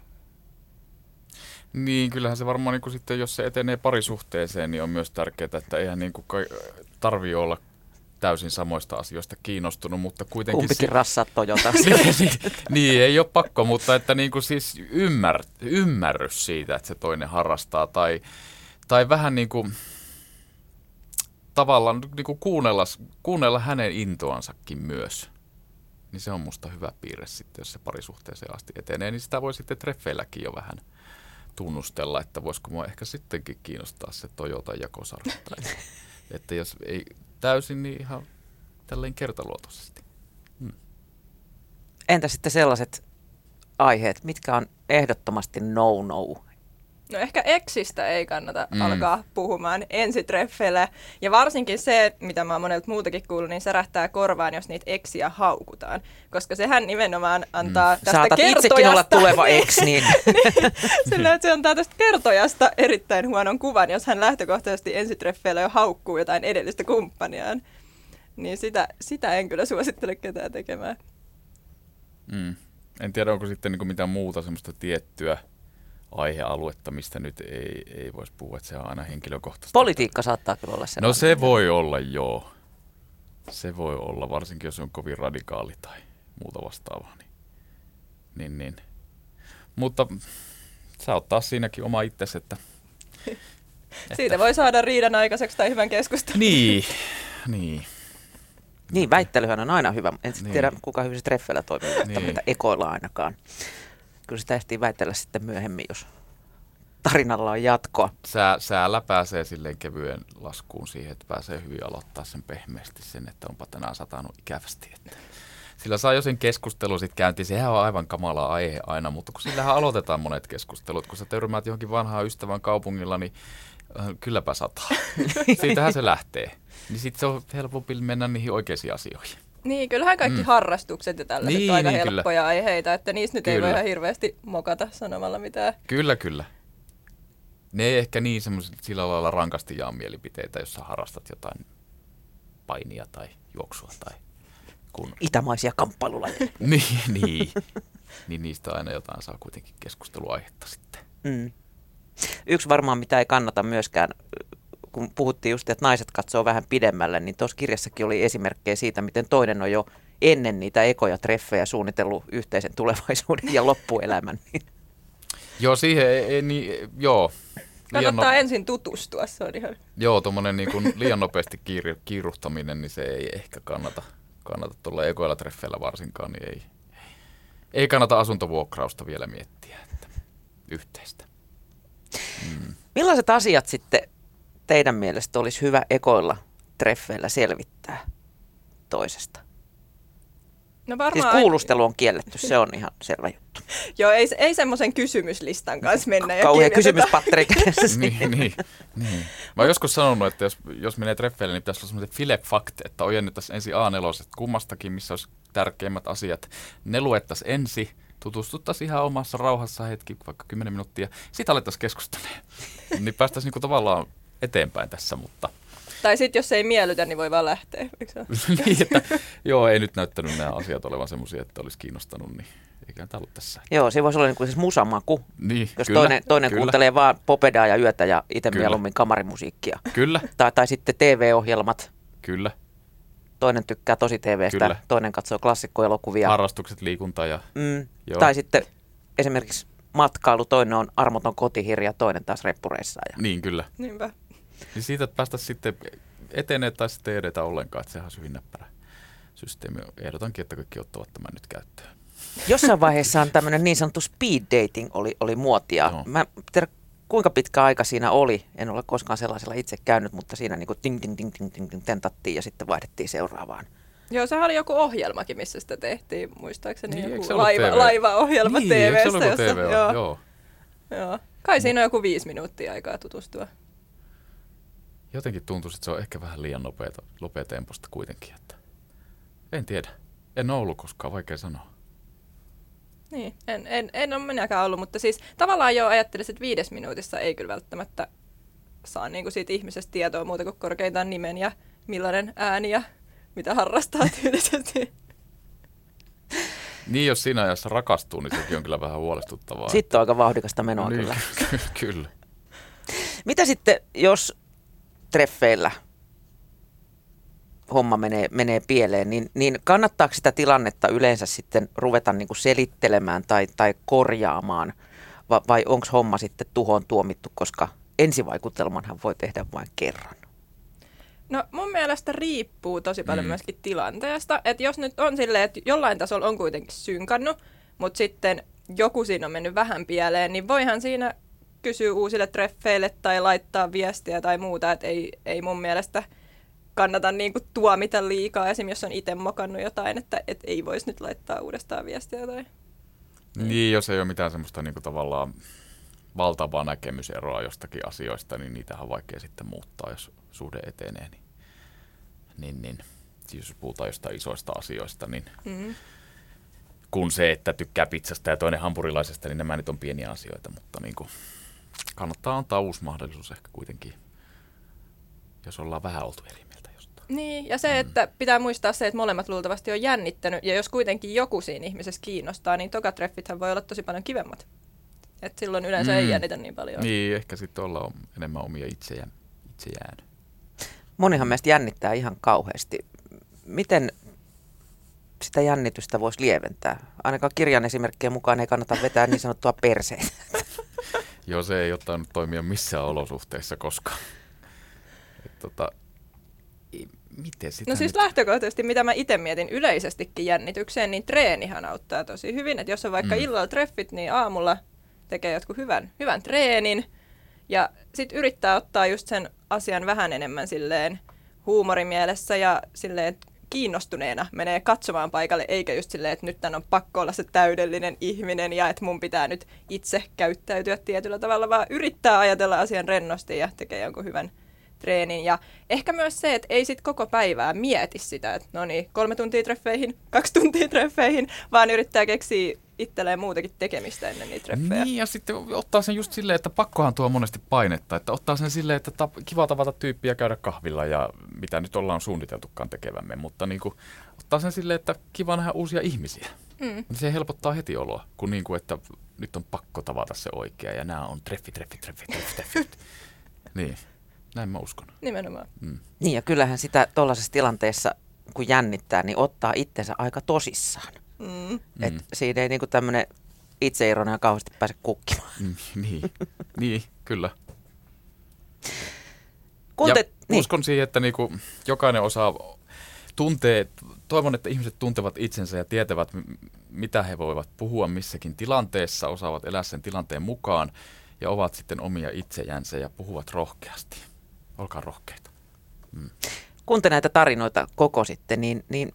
Speaker 2: niin, kyllähän se varmaan niin sitten, jos se etenee parisuhteeseen, niin on myös tärkeää, että eihän niin kuin tarvii olla täysin samoista asioista kiinnostunut, mutta kuitenkin...
Speaker 1: Kumpikin si- rassat Toyota.
Speaker 2: niin, niin, niin, ei ole pakko, mutta että niin kuin siis ymmär, ymmärrys siitä, että se toinen harrastaa tai, tai vähän niin kuin tavallaan niin kuin kuunnella, kuunnella hänen intoansakin myös. Niin se on musta hyvä piirre sitten, jos se parisuhteeseen asti etenee, niin sitä voi sitten treffeilläkin jo vähän tunnustella, että voisiko mua ehkä sittenkin kiinnostaa se Toyota jakosarja. että jos ei täysin, niin ihan tälleen kertaluotoisesti. Hmm.
Speaker 1: Entä sitten sellaiset aiheet, mitkä on ehdottomasti no-no
Speaker 3: No ehkä eksistä ei kannata mm. alkaa puhumaan ensitreffeillä. Ja varsinkin se, mitä mä oon monelta muutakin kuullut, niin särähtää korvaan, jos niitä eksiä haukutaan. Koska sehän nimenomaan antaa mm. tästä
Speaker 1: Saatat
Speaker 3: kertojasta...
Speaker 1: itsekin olla tuleva eks, niin...
Speaker 3: niin sillä, että se antaa tästä kertojasta erittäin huonon kuvan, jos hän lähtökohtaisesti ensitreffeillä jo haukkuu jotain edellistä kumppaniaan. Niin sitä, sitä en kyllä suosittele ketään tekemään.
Speaker 2: Mm. En tiedä, onko sitten niin mitään muuta semmoista tiettyä aihealuetta, mistä nyt ei, ei voisi puhua, että se on aina henkilökohtaista.
Speaker 1: Politiikka saattaa kyllä olla
Speaker 2: sellainen. No se voi olla, joo. Se voi olla, varsinkin jos on kovin radikaali tai muuta vastaavaa. Niin, niin, niin. Mutta sä oot taas siinäkin oma itsesi, että...
Speaker 3: Siitä että... voi saada riidan aikaiseksi tai hyvän keskustelun.
Speaker 2: Niin, niin.
Speaker 1: Niin, väittelyhän on aina hyvä. En niin. tiedä, kuka hyvin treffeillä toimii, niin. mutta ekoilla ainakaan kyllä sitä ehtii väitellä sitten myöhemmin, jos tarinalla on jatkoa.
Speaker 2: Sää, säällä pääsee silleen kevyen laskuun siihen, että pääsee hyvin aloittaa sen pehmeästi sen, että onpa tänään satanut ikävästi. Että sillä saa jo sen keskustelun sitten käyntiin. Sehän on aivan kamala aihe aina, mutta kun sillähän aloitetaan monet keskustelut. Kun sä törmäät johonkin vanhaan ystävän kaupungilla, niin äh, kylläpä sataa. Siitähän se lähtee. Niin sitten se on helpompi mennä niihin oikeisiin asioihin.
Speaker 3: Niin, kyllähän kaikki mm. harrastukset ja tällaiset niin, on aika niin, helppoja kyllä. aiheita, että niistä nyt kyllä. ei voi ihan hirveästi mokata sanomalla mitään.
Speaker 2: Kyllä, kyllä. Ne ei ehkä niin semmoiset sillä lailla rankasti jaa mielipiteitä, jos sä harrastat jotain painia tai juoksua tai
Speaker 1: kun... Itämaisia kamppailulajeja.
Speaker 2: niin, niin. niin niistä aina jotain saa kuitenkin keskusteluaihetta sitten. Mm.
Speaker 1: Yksi varmaan, mitä ei kannata myöskään kun puhuttiin just, että naiset katsoo vähän pidemmälle, niin tuossa kirjassakin oli esimerkkejä siitä, miten toinen on jo ennen niitä ekoja treffejä suunnitellut yhteisen tulevaisuuden ja loppuelämän.
Speaker 2: Joo, siihen ei, ei niin, joo.
Speaker 3: Kannattaa no... ensin tutustua, se on ihan...
Speaker 2: Joo, tuommoinen niin kuin liian nopeasti kiir, kiiruhtaminen, niin se ei ehkä kannata, kannata tuolla ekoilla treffeillä varsinkaan, niin ei, ei kannata asuntovuokrausta vielä miettiä, että yhteistä.
Speaker 1: Mm. Millaiset asiat sitten teidän mielestä olisi hyvä ekoilla treffeillä selvittää toisesta? No varmaan... Siis kuulustelu on kielletty, se on ihan selvä juttu.
Speaker 3: Joo, ei, ei semmoisen kysymyslistan kanssa mennä. Ja
Speaker 1: Kauhean kysymyspatteri
Speaker 2: niin, niin, niin. Mä oon joskus sanonut, että jos, jos menee treffeille, niin pitäisi olla semmoinen file fact, että ojennettaisiin ensin A4 kummastakin, missä olisi tärkeimmät asiat. Ne luettaisiin ensin, tutustuttaisiin ihan omassa rauhassa hetki, vaikka 10 minuuttia, sitten alettaisiin keskustelemaan. niin päästäisiin niinku tavallaan eteenpäin tässä, mutta...
Speaker 3: Tai sitten jos ei miellytä, niin voi vaan lähteä.
Speaker 2: niin, että, joo, ei nyt näyttänyt nämä asiat olevan semmoisia, että olisi kiinnostanut, niin eikä tämä ollut tässä.
Speaker 1: Joo, se voisi olla niin kuin siis musamaku. Niin, jos kyllä, toinen, toinen kyllä. kuuntelee vaan popedaa ja yötä ja itse mieluummin kamarimusiikkia.
Speaker 2: Kyllä.
Speaker 1: Tai, tai sitten TV-ohjelmat.
Speaker 2: Kyllä.
Speaker 1: toinen tykkää tosi TVstä,
Speaker 2: Kyllä.
Speaker 1: toinen katsoo klassikkoelokuvia.
Speaker 2: Harrastukset, liikunta ja...
Speaker 1: mm,
Speaker 2: Joo.
Speaker 1: tai sitten esimerkiksi matkailu, toinen on armoton kotihirja, toinen taas reppureissaaja.
Speaker 2: Niin, kyllä.
Speaker 3: Niinpä.
Speaker 2: Niin siitä että päästä sitten etenee tai sitten ei edetä ollenkaan, että sehän on hyvin näppärä systeemi. Ehdotankin, että kaikki ottavat tämän nyt käyttöön.
Speaker 1: Jossain vaiheessa on tämmöinen niin sanottu speed dating oli, oli muotia.
Speaker 2: Joo.
Speaker 1: Mä en tiedä, kuinka pitkä aika siinä oli. En ole koskaan sellaisella itse käynyt, mutta siinä niin kuin ting, ting, ting, ting, ting, ting, tentattiin ja sitten vaihdettiin seuraavaan.
Speaker 3: Joo, sehän oli joku ohjelmakin, missä sitä tehtiin, muistaakseni
Speaker 2: Niin,
Speaker 3: joku laiva,
Speaker 2: TV?
Speaker 3: laivaohjelma
Speaker 2: niin,
Speaker 3: TVstä.
Speaker 2: TV? joo,
Speaker 3: Joo.
Speaker 2: joo.
Speaker 3: Kai siinä on joku viisi minuuttia aikaa tutustua.
Speaker 2: Jotenkin tuntuu, että se on ehkä vähän liian nopeata, nopeatemposta kuitenkin. Että en tiedä. En ole ollut koskaan, vaikea sanoa.
Speaker 3: Niin, en, en, en ole minäkään ollut, mutta siis tavallaan jo ajattelisin, että viides minuutissa ei kyllä välttämättä saa niinku siitä ihmisestä tietoa muuta kuin korkeintaan nimen ja millainen ääni ja mitä harrastaa tyylisesti.
Speaker 2: Niin, jos siinä ajassa rakastuu, niin sekin on kyllä vähän huolestuttavaa.
Speaker 1: Sitten on aika vauhdikasta menoa
Speaker 2: niin,
Speaker 1: kyllä.
Speaker 2: ky- kyllä.
Speaker 1: Mitä sitten, jos treffeillä homma menee, menee pieleen, niin, niin kannattaako sitä tilannetta yleensä sitten ruveta niin kuin selittelemään tai, tai korjaamaan, vai, vai onko homma sitten tuhoon tuomittu, koska ensivaikutelmanhan voi tehdä vain kerran?
Speaker 3: No mun mielestä riippuu tosi paljon
Speaker 2: Mm.
Speaker 3: myöskin tilanteesta. Että jos nyt on silleen, että jollain tasolla on kuitenkin synkannut, mutta sitten joku siinä on mennyt vähän pieleen, niin voihan siinä kysyä uusille treffeille tai laittaa viestiä tai muuta. Että ei, ei mun mielestä kannata niinku tuomita liikaa, esim. jos on itse mokannut jotain, että et ei voisi nyt laittaa uudestaan viestiä tai...
Speaker 2: Niin, jos ei ole mitään semmoista niin kuin tavallaan valtavaa näkemyseroa jostakin asioista, niin niitähän on vaikea sitten muuttaa, jos suhde etenee. Niin, niin, niin. Siis jos puhutaan jostain isoista asioista, niin
Speaker 3: Mm.
Speaker 2: kun se, että tykkää pizzasta ja toinen hampurilaisesta, niin nämä nyt on pieniä asioita, mutta niin kuin kannattaa antaa uusi mahdollisuus ehkä kuitenkin, jos ollaan vähän oltu eri mieltä jostain.
Speaker 3: Niin, ja se, että pitää muistaa se, että molemmat luultavasti on jännittänyt, ja jos kuitenkin joku siinä ihmisessä kiinnostaa, niin tokatreffithän voi olla tosi paljon kivemmat. Et silloin yleensä mm.
Speaker 2: Mm.
Speaker 3: ei jännitä niin paljon.
Speaker 2: Niin, ehkä sitten ollaan enemmän omia itsejään, itsejään.
Speaker 1: Monihan meistä jännittää ihan kauheasti. Miten sitä jännitystä voisi lieventää? Ainakaan kirjan esimerkkien mukaan ei kannata vetää niin sanottua perseitä.
Speaker 2: Joo, se ei ottanut toimia missään olosuhteissa koskaan. Et tota, miten sitä
Speaker 3: No siis
Speaker 2: nyt?
Speaker 3: lähtökohtaisesti, mitä mä itse mietin yleisestikin jännitykseen, niin treenihän auttaa tosi hyvin. Että jos on vaikka
Speaker 2: mm.
Speaker 3: illalla treffit, niin aamulla tekee jotkut hyvän, hyvän treenin. Ja sitten yrittää ottaa just sen asian vähän enemmän silleen huumorimielessä ja silleen että kiinnostuneena menee katsomaan paikalle, eikä just silleen, että nyt tän on pakko olla se täydellinen ihminen ja että mun pitää nyt itse käyttäytyä tietyllä tavalla, vaan yrittää ajatella asian rennosti ja tekee jonkun hyvän treenin. Ja ehkä myös se, että ei sit koko päivää mieti sitä, että no niin, kolme tuntia treffeihin, kaksi tuntia treffeihin, vaan yrittää keksiä itselleen muutakin tekemistä ennen niitä treffejä.
Speaker 2: Niin, ja sitten ottaa sen just silleen, että pakkohan tuo monesti painetta, että ottaa sen silleen, että tap, kiva tavata tyyppiä käydä kahvilla ja mitä nyt ollaan suunniteltukaan tekevämme, mutta niin kuin, ottaa sen silleen, että kiva nähdä uusia ihmisiä.
Speaker 3: Mm.
Speaker 2: Niin se helpottaa heti oloa, kun, niin kuin, että nyt on pakko tavata se oikea ja nämä on treffi, treffi, treffi, treffi, treffi. niin, näin mä uskon.
Speaker 3: Nimenomaan.
Speaker 2: Mm.
Speaker 1: Niin ja kyllähän sitä tuollaisessa tilanteessa, kun jännittää, niin ottaa itsensä aika tosissaan.
Speaker 3: Mm.
Speaker 1: Mm.
Speaker 2: Mm.
Speaker 1: Et siinä ei niinku tämmöinen itseironia kauheasti pääse kukkimaan.
Speaker 2: Mm, niin, niin, kyllä.
Speaker 1: Kun te, niin,
Speaker 2: uskon siihen, että niinku jokainen osaa tuntee, toivon, että ihmiset tuntevat itsensä ja tietävät, mitä he voivat puhua missäkin tilanteessa, osaavat elää sen tilanteen mukaan ja ovat sitten omia itsejänsä ja puhuvat rohkeasti. Olkaa rohkeita.
Speaker 1: kun te näitä tarinoita kokositte, niin, niin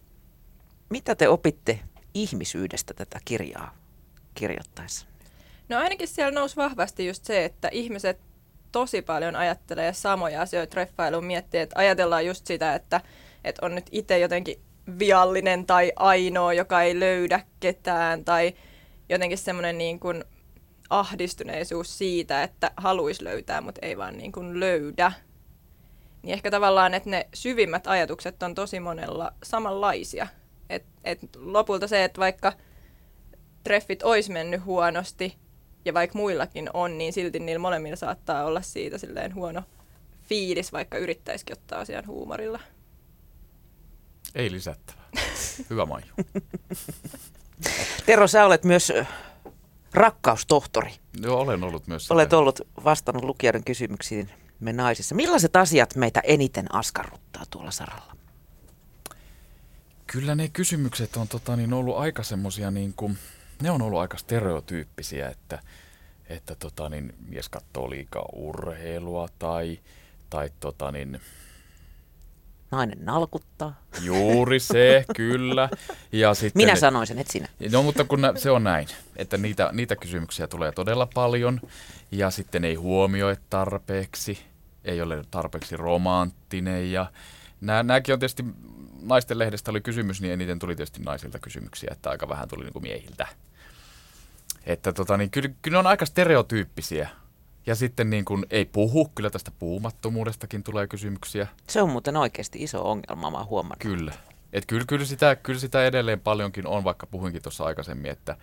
Speaker 1: mitä te opitte ihmisyydestä tätä kirjaa kirjoittaessa?
Speaker 3: No ainakin siellä nousi vahvasti just se, että ihmiset tosi paljon ajattelee samoja asioita treffailuun, miettii, että ajatellaan just sitä, että, että on nyt itse jotenkin viallinen tai ainoa, joka ei löydä ketään, tai jotenkin semmoinen niin kuin ahdistuneisuus siitä, että haluaisi löytää, mutta ei vaan niin kuin löydä. Niin ehkä tavallaan, että ne syvimmät ajatukset on tosi monella samanlaisia. Et, et lopulta se, että vaikka treffit olisi mennyt huonosti, ja vaikka muillakin on, niin silti niillä molemmilla saattaa olla siitä silleen huono fiilis, vaikka yrittäisikin ottaa asian huumorilla.
Speaker 2: Ei lisättävää. Hyvä Maiju.
Speaker 1: Tero, sä olet myös rakkaustohtori.
Speaker 2: Joo, olen ollut myös sitä.
Speaker 1: Olet ollut vastannut lukijoiden kysymyksiin me naisissa. Millaiset asiat meitä eniten askarruttaa tuolla saralla?
Speaker 2: Kyllä ne kysymykset on tota, niin ollut aika semmosia niin kuin, ne on ollut aika stereotyyppisiä, että, että tota, niin, mies katsoo liikaa urheilua tai, tai tota, niin,
Speaker 1: Nainen nalkuttaa.
Speaker 2: juuri se, kyllä. Ja sitten
Speaker 1: Minä sanoin sen, et sinä.
Speaker 2: No mutta kun nä- se on näin, että niitä, niitä kysymyksiä tulee todella paljon ja sitten ei huomioi tarpeeksi, ei ole tarpeeksi romanttinen ja nää, nämäkin on tietysti, naisten lehdestä oli kysymys, niin eniten tuli tietysti naisilta kysymyksiä, että aika vähän tuli niin kuin miehiltä. Että tota, niin kyllä, kyllä ne on aika stereotyyppisiä. Ja sitten niin kuin ei puhu, kyllä tästä puhumattomuudestakin tulee kysymyksiä.
Speaker 1: Se on muuten oikeasti iso ongelma, mä huomannut.
Speaker 2: Kyllä. Et kyllä, kyllä, sitä, kyllä sitä edelleen paljonkin on, vaikka puhuinkin tuossa aikaisemmin, että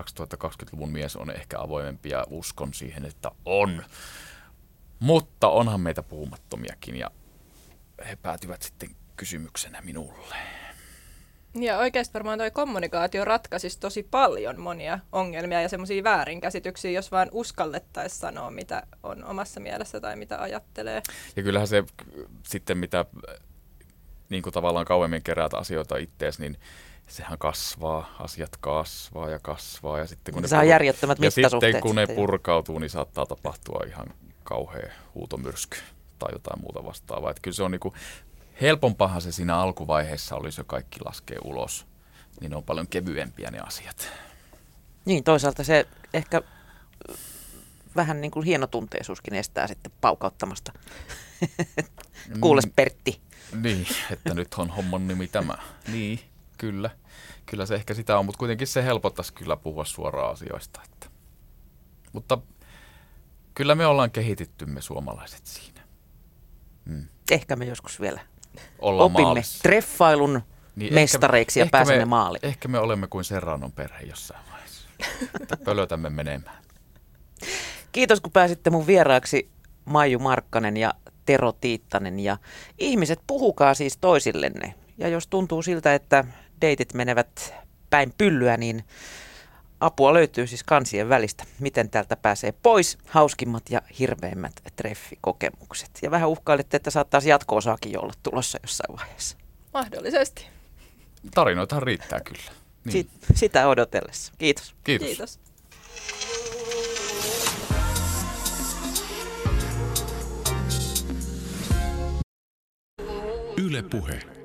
Speaker 2: 2020-luvun mies on ehkä avoimempi ja uskon siihen, että on. Mutta onhan meitä puhumattomiakin ja he päätyvät sitten kysymyksenä minulle.
Speaker 3: Ja oikeasti varmaan toi kommunikaatio ratkaisisi tosi paljon monia ongelmia ja semmoisia väärinkäsityksiä, jos vaan uskallettaisiin sanoa, mitä on omassa mielessä tai mitä ajattelee.
Speaker 2: Ja kyllähän se sitten, mitä niin kuin tavallaan kauemmin keräät asioita ittees, niin sehän kasvaa, asiat kasvaa ja kasvaa. Ja sitten kun ne
Speaker 1: Saa järjettömät
Speaker 2: ja sitten kun ne purkautuu, niin saattaa tapahtua ihan kauhea huutomyrsky tai jotain muuta vastaavaa. Että kyllä se on niinku, helpompahan se siinä alkuvaiheessa olisi jo kaikki laskee ulos. Niin on paljon kevyempiä ne asiat.
Speaker 1: Niin, toisaalta se ehkä ö, vähän niin kuin hienotunteisuuskin estää sitten paukauttamasta. Kuules
Speaker 2: Mm,
Speaker 1: Pertti.
Speaker 2: Niin, että nyt on homman nimi tämä. Niin, kyllä. Kyllä se ehkä sitä on, mutta kuitenkin se helpottaisi kyllä puhua suoraan asioista. Että. Mutta kyllä me ollaan kehitetty me suomalaiset siinä. Mm.
Speaker 1: Ehkä me joskus vielä
Speaker 2: Ollaan
Speaker 1: opimme
Speaker 2: maalissa.
Speaker 1: treffailun
Speaker 2: Niin
Speaker 1: mestareiksi ja
Speaker 2: ehkä
Speaker 1: pääsemme
Speaker 2: me,
Speaker 1: maaliin.
Speaker 2: Ehkä me olemme kuin Serranon perhe jossain vaiheessa. Pölötämme menemään.
Speaker 1: Kiitos kun pääsitte mun vieraaksi Maiju Markkanen ja Tero Tiittanen. Ja ihmiset, puhukaa siis toisillenne. Ja jos tuntuu siltä, että deitit menevät päin pyllyä, niin apua löytyy siis kansien välistä. Miten täältä pääsee pois hauskimmat ja hirveimmät treffikokemukset. Ja vähän uhkailitte, että saattaisi jatko-osaakin olla tulossa jossain vaiheessa.
Speaker 3: Mahdollisesti.
Speaker 2: Tarinoitahan riittää kyllä. Niin.
Speaker 1: Sit, sitä odotellessa. Kiitos.
Speaker 2: Kiitos.
Speaker 3: Kiitos.
Speaker 4: Yle Puhe.